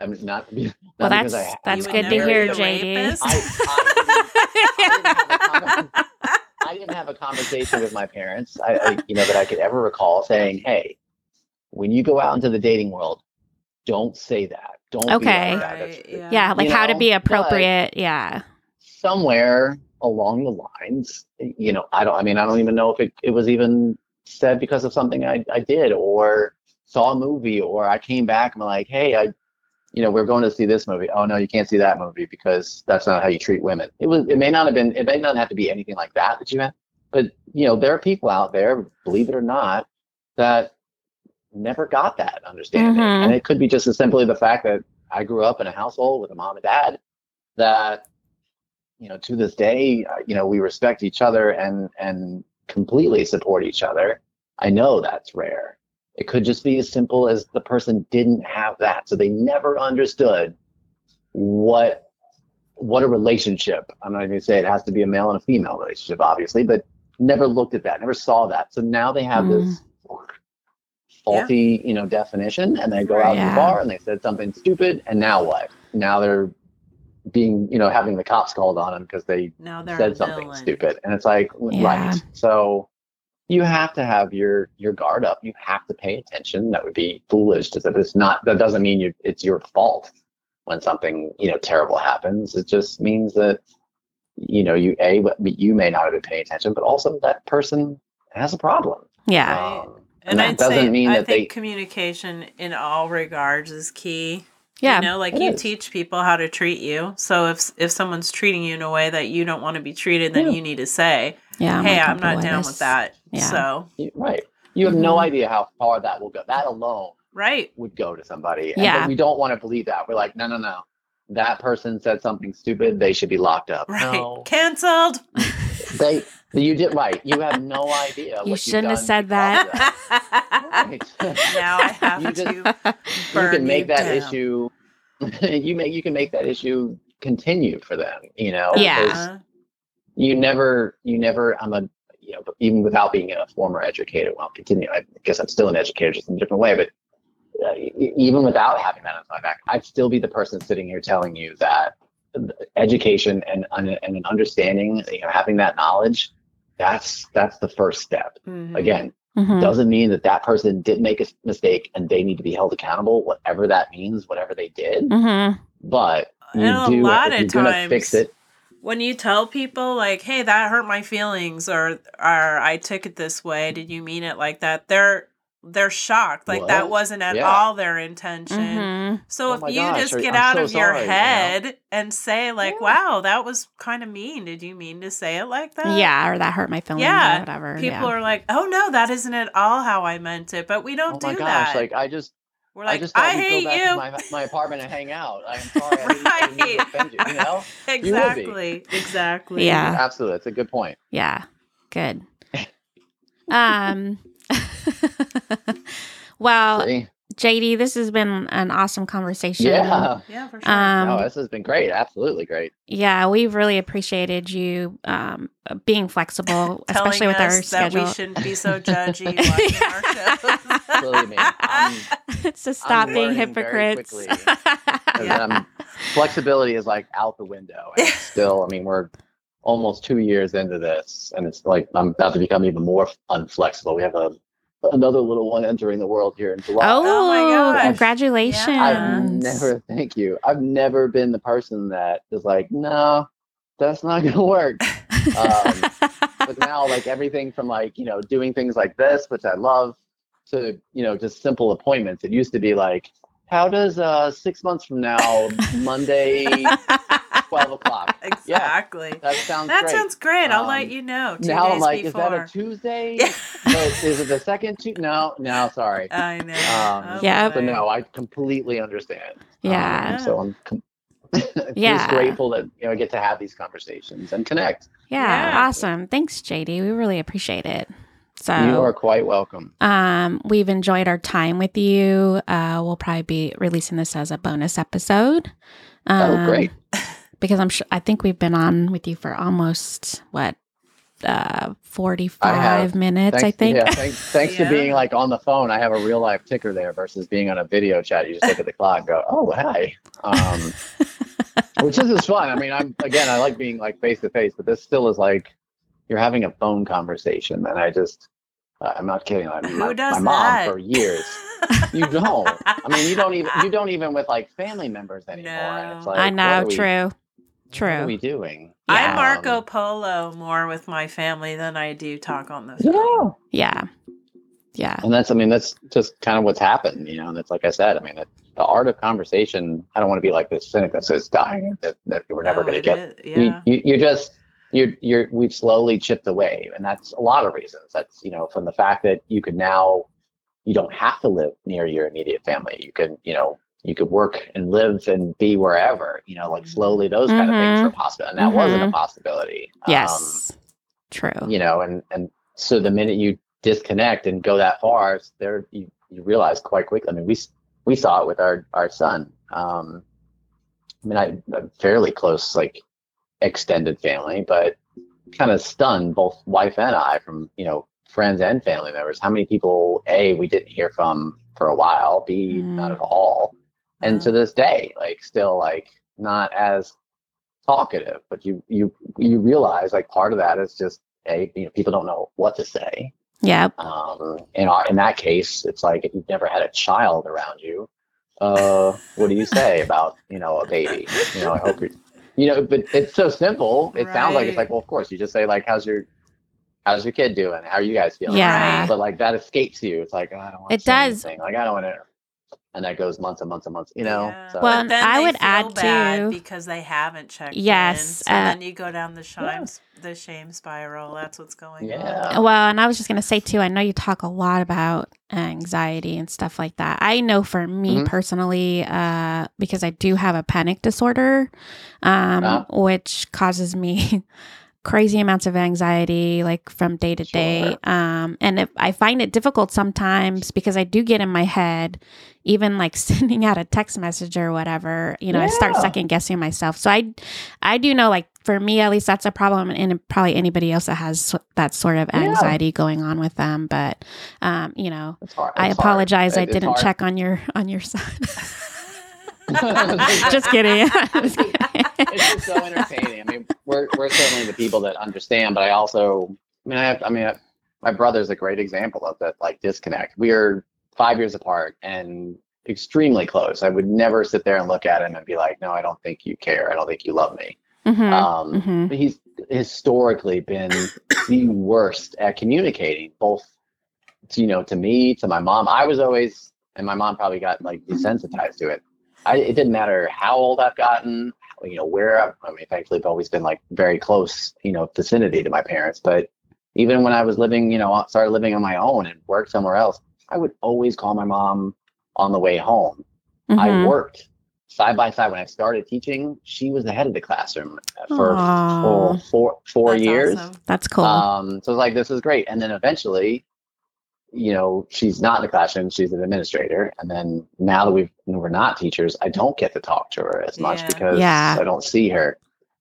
Speaker 4: I mean, not, *laughs* not
Speaker 2: Well, that's
Speaker 4: I
Speaker 2: that's
Speaker 3: You
Speaker 2: good to hear,
Speaker 3: be
Speaker 2: JD.
Speaker 3: rapist?
Speaker 4: I, I, *laughs* I didn't have a conversation with my parents, I, I, you know, that I could ever recall saying, "Hey, when you go out into the dating world, don't say that. Don't
Speaker 2: Okay.
Speaker 4: like that.
Speaker 3: Yeah.
Speaker 2: yeah, like
Speaker 4: You
Speaker 2: how to
Speaker 4: know,
Speaker 2: be
Speaker 4: but-
Speaker 2: appropriate. yeah.
Speaker 4: Somewhere along the lines, you know, I don't. I mean, I don't even know if it, it was even said because of something I, I did or saw a movie or I came back and I'm like, hey, I, you know, we're going to see this movie. Oh no, you can't see that movie because that's not how you treat women. It was. It may not have been. It may not have to be anything like that that you meant. But you know, there are people out there, believe it or not, that never got that understanding,
Speaker 2: Mhm.
Speaker 4: and it could be just as simply the fact that I grew up in a household with a mom and dad that you know to this day you know we respect each other and and completely support each other i know that's rare it could just be as simple as the person didn't have that so they never understood what what a relationship i'm not even going to say it has to be a male and a female relationship obviously but never looked at that never saw that so now they have this mm. faulty you know definition and they go out
Speaker 2: Yeah.
Speaker 4: the bar and they said something stupid and now what now they're being you know having the cops called on them because they
Speaker 3: Now they're a
Speaker 4: said something
Speaker 3: villain.
Speaker 4: stupid and it's like
Speaker 2: Yeah.
Speaker 4: right so you have to have your your guard up you have to pay attention that would be foolish to say it's not that doesn't mean you it's your fault when something you know terrible happens it just means that you know you a what- you may not have been paying attention but also that person has a problem
Speaker 2: Yeah.
Speaker 4: Um,
Speaker 3: And,
Speaker 4: that
Speaker 3: I'd
Speaker 4: doesn't
Speaker 3: say
Speaker 4: mean
Speaker 3: I
Speaker 4: that
Speaker 3: think
Speaker 4: they
Speaker 3: communication in all regards is key.
Speaker 2: Yeah.
Speaker 3: You know, like you
Speaker 4: is.
Speaker 3: teach people how to treat you. So if if someone's treating you in a way that you don't want to be treated, then
Speaker 4: Yeah.
Speaker 3: you need to say,
Speaker 2: Yeah.
Speaker 3: "Hey, I'm
Speaker 2: comfortable
Speaker 3: not down
Speaker 2: this.
Speaker 3: with that."
Speaker 2: Yeah.
Speaker 3: So,
Speaker 4: right you have no
Speaker 2: Mhm.
Speaker 4: idea how far that will go that alone
Speaker 3: right.
Speaker 4: would go to somebody. And
Speaker 2: Yeah.
Speaker 4: we don't want to believe that. We're like, no, no, no. That person said something stupid. They should be locked up.
Speaker 3: Right.
Speaker 4: No,
Speaker 3: Cancelled.
Speaker 4: they. *laughs* You did right. You have no idea.
Speaker 2: You
Speaker 4: you've
Speaker 2: shouldn't have
Speaker 4: done
Speaker 2: said
Speaker 4: that. of *laughs*
Speaker 3: now I have
Speaker 4: You
Speaker 3: to *laughs*
Speaker 4: you can make
Speaker 3: you
Speaker 4: that
Speaker 3: down.
Speaker 4: issue. you make you can make that issue continue for them. You know.
Speaker 2: Yeah.
Speaker 4: 'cause
Speaker 3: Uh,
Speaker 4: You never. You never. I'm a. You know, even without being a former educator, well, continue. I guess I'm still an educator, just in a different way. But uh, even without having that on my back, I'd still be the person sitting here telling you that education and and an understanding, you know, having that knowledge, that's that's the first step.
Speaker 3: mhm.
Speaker 4: Again,
Speaker 2: Mhm.
Speaker 4: doesn't mean that that person did make a mistake and they need to be held accountable, whatever that means, whatever they did.
Speaker 2: Mhm.
Speaker 4: But you
Speaker 3: And a
Speaker 4: do
Speaker 3: lot
Speaker 4: if
Speaker 3: of
Speaker 4: you're gonna fix
Speaker 3: times-
Speaker 4: it.
Speaker 3: When you tell people like hey that hurt my feelings or or i took it this way did you mean it like that they're they're shocked like that wasn't at
Speaker 4: Yeah.
Speaker 3: all their intention
Speaker 2: Mhm.
Speaker 3: so
Speaker 4: Oh
Speaker 3: if you
Speaker 4: gosh,
Speaker 3: just get
Speaker 4: I'm
Speaker 3: out
Speaker 4: so
Speaker 3: of your
Speaker 4: sorry, you know?
Speaker 3: head and say like
Speaker 4: Yeah.
Speaker 3: wow that was kind of mean did you mean to say it like that
Speaker 2: Yeah, or that hurt my feelings
Speaker 3: Yeah,
Speaker 2: or whatever.
Speaker 3: people
Speaker 2: yeah.
Speaker 3: are like oh no that isn't at all how i meant it but we don't
Speaker 4: Oh
Speaker 3: do
Speaker 4: my gosh!
Speaker 3: that
Speaker 4: Like I just,
Speaker 3: we're like, I
Speaker 4: just thought
Speaker 3: i
Speaker 4: we'd
Speaker 3: hate
Speaker 4: go back
Speaker 3: you
Speaker 4: to my, my apartment and hang out. I'm sorry, I *laughs* didn't, I didn't mean to offend you. You know? *laughs*
Speaker 3: exactly exactly
Speaker 2: Yeah.
Speaker 4: Absolutely, that's a good point.
Speaker 2: Yeah. Good. *laughs* um well,
Speaker 4: See?
Speaker 2: JD, this has been an awesome conversation.
Speaker 4: Yeah.
Speaker 3: Yeah, for sure.
Speaker 2: Um,
Speaker 4: no, this has been great. Absolutely great.
Speaker 2: Yeah, we've really appreciated you um, being flexible, especially with our
Speaker 3: us that
Speaker 2: schedule.
Speaker 3: we shouldn't be so judgy watching our shows.
Speaker 4: Believe me, I'm- *laughs*
Speaker 2: to stop being
Speaker 4: learning very
Speaker 2: hypocrites.
Speaker 3: Yeah. *laughs*
Speaker 4: I'm- flexibility is like out the window. And *laughs* still, I mean, we're almost two years into this, and it's like I'm about to become even more unflexible. We have a another little one entering the world here in July.
Speaker 2: oh,
Speaker 3: Oh my gosh.
Speaker 2: congratulations.
Speaker 4: I've never, thank you. I've never been the person that is like, no, that's not gonna work. Um, but now, like everything from like you know doing things like this, which I love, to you know just simple appointments. It used to be like, how does uh six months from now, *laughs* Monday, twelve o'clock?
Speaker 3: Exactly.
Speaker 4: That sounds
Speaker 3: That
Speaker 4: great.
Speaker 3: sounds great. I'll
Speaker 4: Um,
Speaker 3: let you know. Two
Speaker 4: now
Speaker 3: days
Speaker 4: I'm like,
Speaker 3: before.
Speaker 4: is that a Tuesday? No, is it the second Tuesday? No, no, sorry. *laughs*
Speaker 3: I know.
Speaker 4: Um,
Speaker 3: Oh,
Speaker 2: Yeah.
Speaker 3: boy.
Speaker 4: So no, I completely understand.
Speaker 2: Yeah.
Speaker 4: Um, so I'm com- *laughs*
Speaker 2: Yeah.
Speaker 4: just grateful that you know I get to have these conversations and connect.
Speaker 2: yeah,
Speaker 3: Yeah.
Speaker 2: awesome. Thanks, JD. We really appreciate it. So,
Speaker 4: You are quite welcome.
Speaker 2: Um, we've enjoyed our time with you. Uh, we'll probably be releasing this as a bonus episode. Um,
Speaker 4: Oh, great. *laughs*
Speaker 2: Because I'm sure I think we've been on with you for almost what uh 45 minutes,
Speaker 4: Thanks,
Speaker 2: I think.
Speaker 4: Yeah, *laughs* thanks, thanks
Speaker 3: Yeah.
Speaker 4: to being like on the phone. I have a real life ticker there versus being on a video chat. You just look at the clock, and go, oh hi, um, *laughs* which is is fun. I mean, I'm again, I like being like face to face, but this still is like you're having a phone conversation, and I just, Uh, I'm not kidding. I mean,
Speaker 3: Who
Speaker 4: my,
Speaker 3: does
Speaker 4: my mom
Speaker 3: that?
Speaker 4: for years. You *laughs* don't. I mean, you don't even. You don't even with like family members anymore. And it's
Speaker 3: No.
Speaker 4: like,
Speaker 2: I know,
Speaker 4: are we-
Speaker 2: true.
Speaker 4: What are we doing?
Speaker 2: Yeah.
Speaker 3: I Marco Polo more with my family than I do talk on the phone.
Speaker 4: Yeah.
Speaker 2: Yeah. Yeah.
Speaker 4: And that's, I mean, that's just kind of what's happened, you know. And it's like I said, I mean, it, the art of conversation. I don't want to be like this cynic that says dying that, that we're never
Speaker 3: No,
Speaker 4: going to get.
Speaker 3: is-
Speaker 4: You,
Speaker 3: Yeah.
Speaker 4: you, you just you're you're we've slowly chipped away, and that's a lot of reasons. That's you know from the fact that you could now you don't have to live near your immediate family. You can you know you could work and live and be wherever. You know, like slowly those kind of things
Speaker 2: Mhm.
Speaker 4: are possible, and that wasn't a possibility. Um,
Speaker 2: Yes. True.
Speaker 4: you know and and so the minute you disconnect and go that far there you, you realize quite quickly i mean we we saw it with our our son um i mean i I'm fairly close like extended family but kind of stunned both wife and i from you know friends and family members. How many people a we didn't hear from for a while b
Speaker 2: Mm.
Speaker 4: not at all. And to this day like still like not as talkative but you you you realize like part of that is just a you know people don't know what to say.
Speaker 2: Yeah.
Speaker 4: um in our in that case it's like if you've never had a child around you uh what do you say about you know a baby? You know i hope you you know but it's so simple it sounds like it's like well of course you just say like how's your how's your kid doing how are you guys feeling
Speaker 2: Yeah.
Speaker 4: but like that escapes you it's like oh, i don't want
Speaker 2: It
Speaker 4: to
Speaker 2: does.
Speaker 4: anything. like i don't want to and that goes months and months and months you know
Speaker 3: Yeah.
Speaker 4: so
Speaker 2: Well,
Speaker 3: then
Speaker 2: I
Speaker 3: they
Speaker 2: would
Speaker 3: feel
Speaker 2: add
Speaker 3: bad
Speaker 2: too-
Speaker 3: because they haven't checked
Speaker 2: Yes,
Speaker 3: in. So
Speaker 2: uh,
Speaker 3: then you go down the shame the shame spiral. That's what's going
Speaker 4: Yeah.
Speaker 3: on.
Speaker 2: Well, and I was just going to say too, I know you talk a lot about anxiety and stuff like that. I know for me
Speaker 4: Mhm.
Speaker 2: personally, uh, because I do have a panic disorder, um,
Speaker 4: Ah.
Speaker 2: which causes me *laughs* crazy amounts of anxiety, like from day to day. Um, and if I find it difficult sometimes because I do get in my head, even like *laughs* sending out a text message or whatever, you know, I start second guessing myself. So I, I do know like for me at least that's a problem and probably anybody else that has that sort of
Speaker 4: Yeah.
Speaker 2: anxiety going on with them. But um you know i apologize. I
Speaker 4: It-
Speaker 2: didn't check on your on your *laughs* son *laughs* just kidding *laughs* *laughs* Just kidding.
Speaker 4: it's just so entertaining. I mean, we're we're certainly the people that understand, but I also, I mean, I have, I mean, I, my brother's a great example of that, like disconnect. We are five years apart and extremely close. I would never sit there and look at him and be like, no, I don't think you care. I don't think you love me.
Speaker 2: Mhm,
Speaker 4: Um,
Speaker 2: mhm.
Speaker 4: but he's historically been the worst at communicating, both, to, you know, to me, to my mom. I was always, and my mom probably got like desensitized to it. I, it didn't matter how old I've gotten, you know, where I've, I mean, thankfully, I've always been like very close, you know, vicinity to my parents. But even when I was living, you know, started living on my own and worked somewhere else, I would always call my mom on the way home. I
Speaker 2: Mhm.
Speaker 4: worked side by side when I started teaching. She was the head of the classroom for
Speaker 2: Aw.
Speaker 4: four, four, four
Speaker 3: That's
Speaker 4: years.
Speaker 3: awesome.
Speaker 2: that's cool
Speaker 4: Um, so it's like, this is great. And then eventually, you know, she's not in the classroom, she's an administrator. And then now that we've, we're not teachers, I don't get to talk to her as much
Speaker 3: Yeah.
Speaker 4: because
Speaker 2: Yeah.
Speaker 4: I don't see her.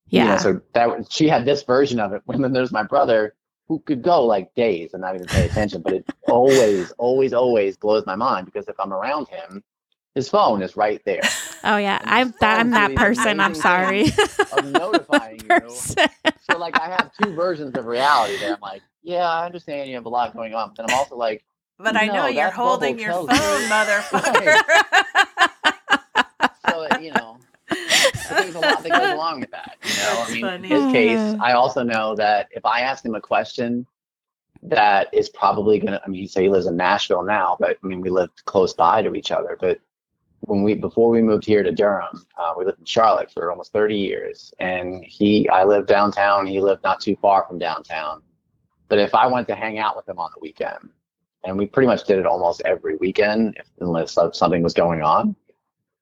Speaker 4: You know,
Speaker 2: Yeah.
Speaker 4: so that she had this version of it. *laughs* When then there's my brother who could go like days and not even pay attention, but it *laughs* always, always, always blows my mind because if I'm around him, his phone is right there
Speaker 2: Oh yeah, I'm that, I'm
Speaker 4: phones
Speaker 2: that person. I'm
Speaker 4: amazing
Speaker 2: sorry.
Speaker 4: of *laughs* notifying you.
Speaker 2: person.
Speaker 4: So like I have two versions of reality there. I'm like, yeah, I understand you have a lot going on, but I'm also like,
Speaker 3: But I know you're holding your phone,
Speaker 4: you.
Speaker 3: motherfucker. *laughs* *laughs*
Speaker 4: so you know, there's a lot that goes along with that. You know, I mean,
Speaker 3: funny.
Speaker 4: in his case, I also know that if I ask him a question that is probably gonna, I mean, he say he lives in Nashville now, but I mean, we lived close by to each other. But when we before we moved here to Durham, uh, we lived in Charlotte for almost 30 years, and he, I lived downtown. He lived not too far from downtown. But if I went to hang out with him on the weekend, and we pretty much did it almost every weekend, if, unless something was going on.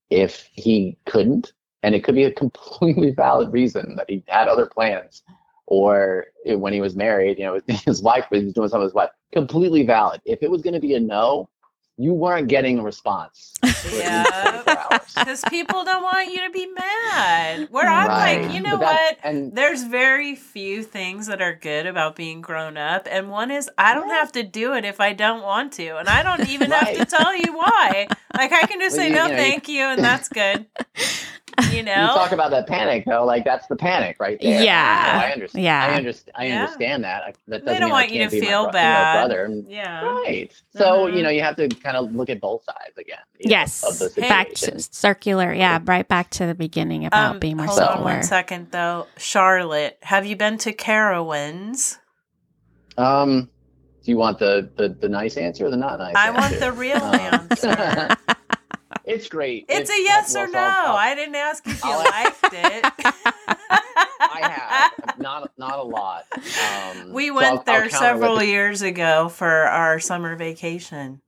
Speaker 4: If he couldn't, and it could be a *laughs* completely valid reason that he had other plans, or when he was married, you know, *laughs* his wife was doing something with his wife, completely valid. If it was going to be a no, you weren't getting a response.
Speaker 3: Yeah. Because *laughs* people don't want you to be mad. Where I'm
Speaker 4: Right.
Speaker 3: like, you know
Speaker 4: that-
Speaker 3: what?
Speaker 4: And
Speaker 3: There's very few things that are good about being grown up. And one is I don't have to do it if I don't want to. And I don't even have to tell you why. Like I can *laughs* just
Speaker 4: Well,
Speaker 3: say
Speaker 4: you-
Speaker 3: no
Speaker 4: you know,
Speaker 3: thank you and that's good. *laughs* *laughs* You know?
Speaker 4: you talk about that panic though, like that's the panic right there.
Speaker 2: Yeah.
Speaker 4: So I understand.
Speaker 2: Yeah.
Speaker 4: I understand. I
Speaker 3: Yeah.
Speaker 4: understand that. I, that doesn't
Speaker 3: don't
Speaker 4: mean
Speaker 3: want you
Speaker 4: can't
Speaker 3: to feel
Speaker 4: bro- you know,
Speaker 3: bad.
Speaker 4: brother.
Speaker 3: yeah.
Speaker 4: Right. So,
Speaker 3: Mhm.
Speaker 4: you know, you have to kind of look at both sides again. you know,
Speaker 2: yes,
Speaker 4: Of the
Speaker 2: back to circular. Yeah, right back to the beginning about
Speaker 3: Um,
Speaker 2: being more
Speaker 3: hold on
Speaker 2: self-aware.
Speaker 3: one second though. Charlotte, have you been to Carowinds?
Speaker 4: Um, do you want the, the, the nice answer or the not nice
Speaker 3: I
Speaker 4: answer?
Speaker 3: want the real
Speaker 4: Um,
Speaker 3: answer. *laughs* *laughs*
Speaker 4: it's great.
Speaker 3: It's a yes or
Speaker 4: so
Speaker 3: no.
Speaker 4: I'll-
Speaker 3: I didn't ask if you
Speaker 4: I'll-
Speaker 3: liked *laughs* it.
Speaker 4: I have not not a lot. Um,
Speaker 3: We went
Speaker 4: I'll- I'll
Speaker 3: there several years ago for our summer vacation.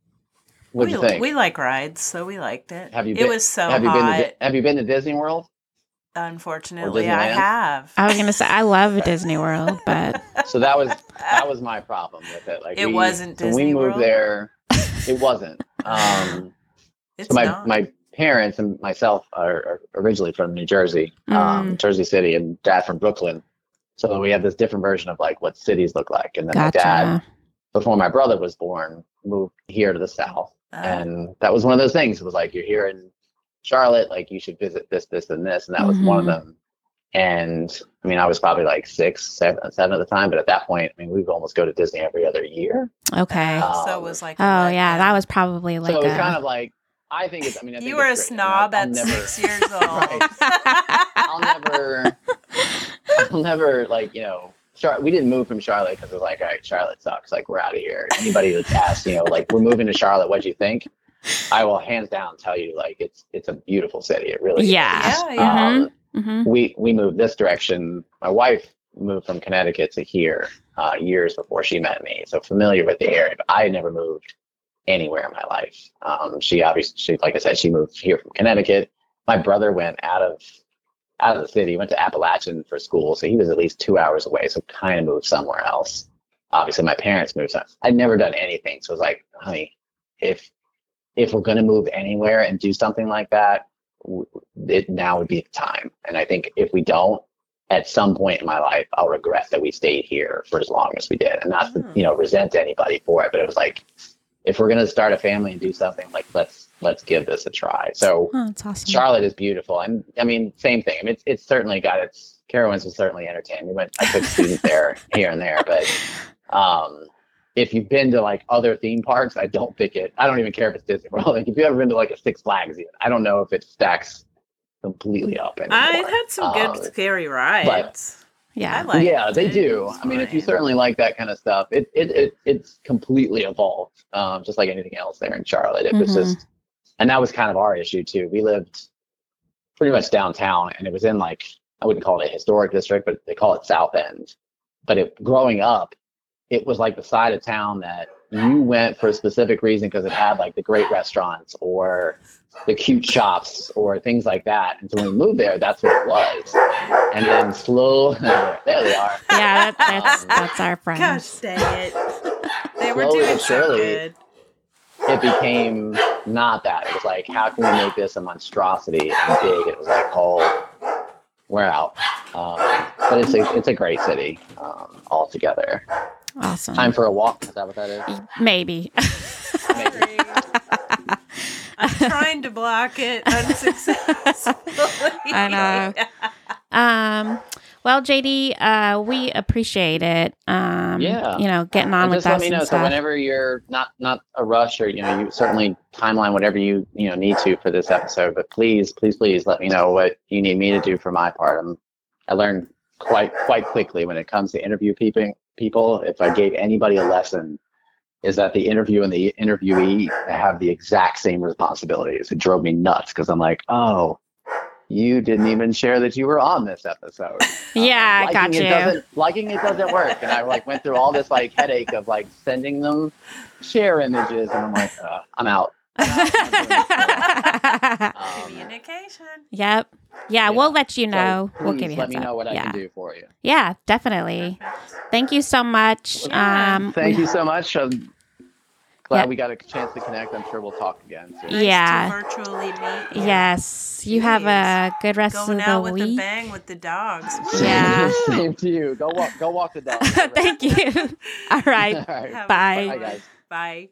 Speaker 4: What'd
Speaker 3: we,
Speaker 4: you think?
Speaker 3: we like rides, so we liked it.
Speaker 4: have you
Speaker 3: it was so
Speaker 4: have you
Speaker 3: hot.
Speaker 4: been to, Di- Have you been to Disney World?
Speaker 3: Unfortunately, I have.
Speaker 2: I was gonna say I love Disney World, but
Speaker 4: So that was that was my problem with it. Like
Speaker 3: It
Speaker 4: we,
Speaker 3: wasn't
Speaker 4: so
Speaker 3: Disney
Speaker 4: we moved
Speaker 3: World?
Speaker 4: there. It wasn't. *laughs* Um,
Speaker 3: it's
Speaker 4: so my
Speaker 3: not.
Speaker 4: my parents and myself are, are originally from New Jersey, um,
Speaker 2: Mm.
Speaker 4: Jersey City, and dad from Brooklyn. So we have this different version of like what cities look like. And then my dad, before my brother was born, moved here to the south,
Speaker 3: Uh,
Speaker 4: and that was one of those things. It was like you're here in Charlotte, like you should visit this, this, and this, and that was one of
Speaker 2: Mhm.
Speaker 4: them. And I mean, I was probably like six, seven, seven at the time, but at that point, I mean, we would almost go to Disney every other year.
Speaker 2: Okay.
Speaker 4: Uh,
Speaker 3: so it was like.
Speaker 2: oh yeah, that was probably like
Speaker 4: so it was
Speaker 2: a.
Speaker 4: kind of like I think it's. I mean, I think
Speaker 3: You were a
Speaker 4: it's great. I mean, I'll-
Speaker 3: snob
Speaker 4: I'll
Speaker 3: at
Speaker 4: never-
Speaker 3: six years *laughs* old.
Speaker 4: Right. I'll never, I'll never like you know. Char- we didn't move from Charlotte because it was like, all right, Charlotte sucks. Like we're out of here. Anybody that's asked, you know, like we're moving to Charlotte. What do you think? I will hands down tell you, like it's it's a beautiful city. It really
Speaker 2: Yeah.
Speaker 4: is.
Speaker 3: Yeah, yeah.
Speaker 4: Um,
Speaker 2: Mhm.
Speaker 4: we we moved this direction. My wife moved from Connecticut to here uh, years before she met me, so familiar with the area. But I had never moved anywhere in my life. Um, she obviously, she, like I said, she moved here from Connecticut. My brother went out of out of the city, went to Appalachian for school, so he was at least two hours away. So kind of moved somewhere else. Obviously, my parents moved. Somewhere. I'd never done anything, so it was like, honey, if if we're gonna move anywhere and do something like that, w- it now would be the time. And I think if we don't, at some point in my life, I'll regret that we stayed here for as long as we did, and not to
Speaker 3: Hmm.
Speaker 4: you know resent anybody for it, but it was like, if we're gonna start a family and do something, like let's let's give this a try. So
Speaker 2: Oh, awesome.
Speaker 4: Charlotte is beautiful, and I mean, same thing. I mean, it's it's certainly got its. Carowinds was certainly entertaining. We went, I took students *laughs* there here and there, but um, if you've been to like other theme parks, I don't think it. I don't even care if it's Disney World. *laughs* Like if you've ever been to like a Six Flags, even, I don't know if it stacks completely up anymore.
Speaker 3: I've had some good
Speaker 4: Um,
Speaker 3: scary rides. I
Speaker 2: yeah.
Speaker 3: I like
Speaker 4: yeah, they do.
Speaker 3: It's
Speaker 4: I mean, if you certainly like that kind of stuff, it it, it it's completely evolved, um, just like anything else there in Charlotte. It was
Speaker 2: Mhm.
Speaker 4: just, and that was kind of our issue too. We lived pretty much downtown, and it was in like I wouldn't call it a historic district, but they call it South End. But it growing up, it was like the side of town that you went for a specific reason because it had like the great restaurants or the cute shops or things like that. And so when we moved there, that's what it was. And then slow, *laughs* there they are.
Speaker 2: Yeah, that, that's
Speaker 4: Um,
Speaker 2: that's our
Speaker 3: Gosh
Speaker 2: friends.
Speaker 3: dang it. They were
Speaker 4: slowly
Speaker 3: doing
Speaker 4: but
Speaker 3: so
Speaker 4: surely,
Speaker 3: good.
Speaker 4: it became not that. It was like, how can we make this a monstrosity and big? It was like, oh, we're out. Um, but it's a it's a great city um, altogether.
Speaker 2: Awesome.
Speaker 4: Time for a walk. Is that what that is?
Speaker 2: Maybe. *laughs*
Speaker 3: Sorry. *laughs* I'm trying to block it *laughs* unsuccessfully.
Speaker 2: I know. Um, well, JD, uh, we appreciate it. Um,
Speaker 4: Yeah.
Speaker 2: You know, getting on
Speaker 4: And
Speaker 2: with
Speaker 4: just
Speaker 2: us
Speaker 4: let me know. So whenever you're not not a rush, or you know, you certainly timeline whatever you you know need to for this episode. But please, please, please let me know what you need me to do for my part. I'm, I learned quite quite quickly when it comes to interview people. People, if I gave anybody a lesson, is that the interview and the interviewee have the exact same responsibilities. It drove me nuts because I'm like, oh. You didn't even share that you were on this episode. *laughs*
Speaker 2: Yeah, I
Speaker 4: liking
Speaker 2: got
Speaker 4: it
Speaker 2: you.
Speaker 4: Doesn't, liking it doesn't work, and I like went through all this like headache of like sending them share images, and I'm like, uh, I'm out. Um, *laughs*
Speaker 3: Communication.
Speaker 2: yep. Yeah,
Speaker 4: Yeah.
Speaker 2: we'll let you
Speaker 4: so
Speaker 2: know. we'll give you a
Speaker 4: let
Speaker 2: heads
Speaker 4: me
Speaker 2: up.
Speaker 4: know what I can do for you.
Speaker 2: Yeah, definitely. Thank you so much.
Speaker 3: Yeah.
Speaker 2: Um,
Speaker 4: Thank you so much. I'm glad
Speaker 2: Yeah.
Speaker 4: we got a chance to connect. I'm sure we'll talk again soon.
Speaker 3: Nice
Speaker 2: Yeah.
Speaker 3: To virtually meet.
Speaker 2: Yes. You have a good rest
Speaker 3: Going
Speaker 2: of the
Speaker 3: out
Speaker 2: the
Speaker 3: with a
Speaker 2: week.
Speaker 3: bang with the dogs. *laughs*
Speaker 2: Yeah. *laughs*
Speaker 4: Same to you. Go walk. Go walk the dog.
Speaker 2: Thank you. All right.
Speaker 4: All right.
Speaker 3: Have
Speaker 2: Bye.
Speaker 4: Bye, guys.
Speaker 3: Bye.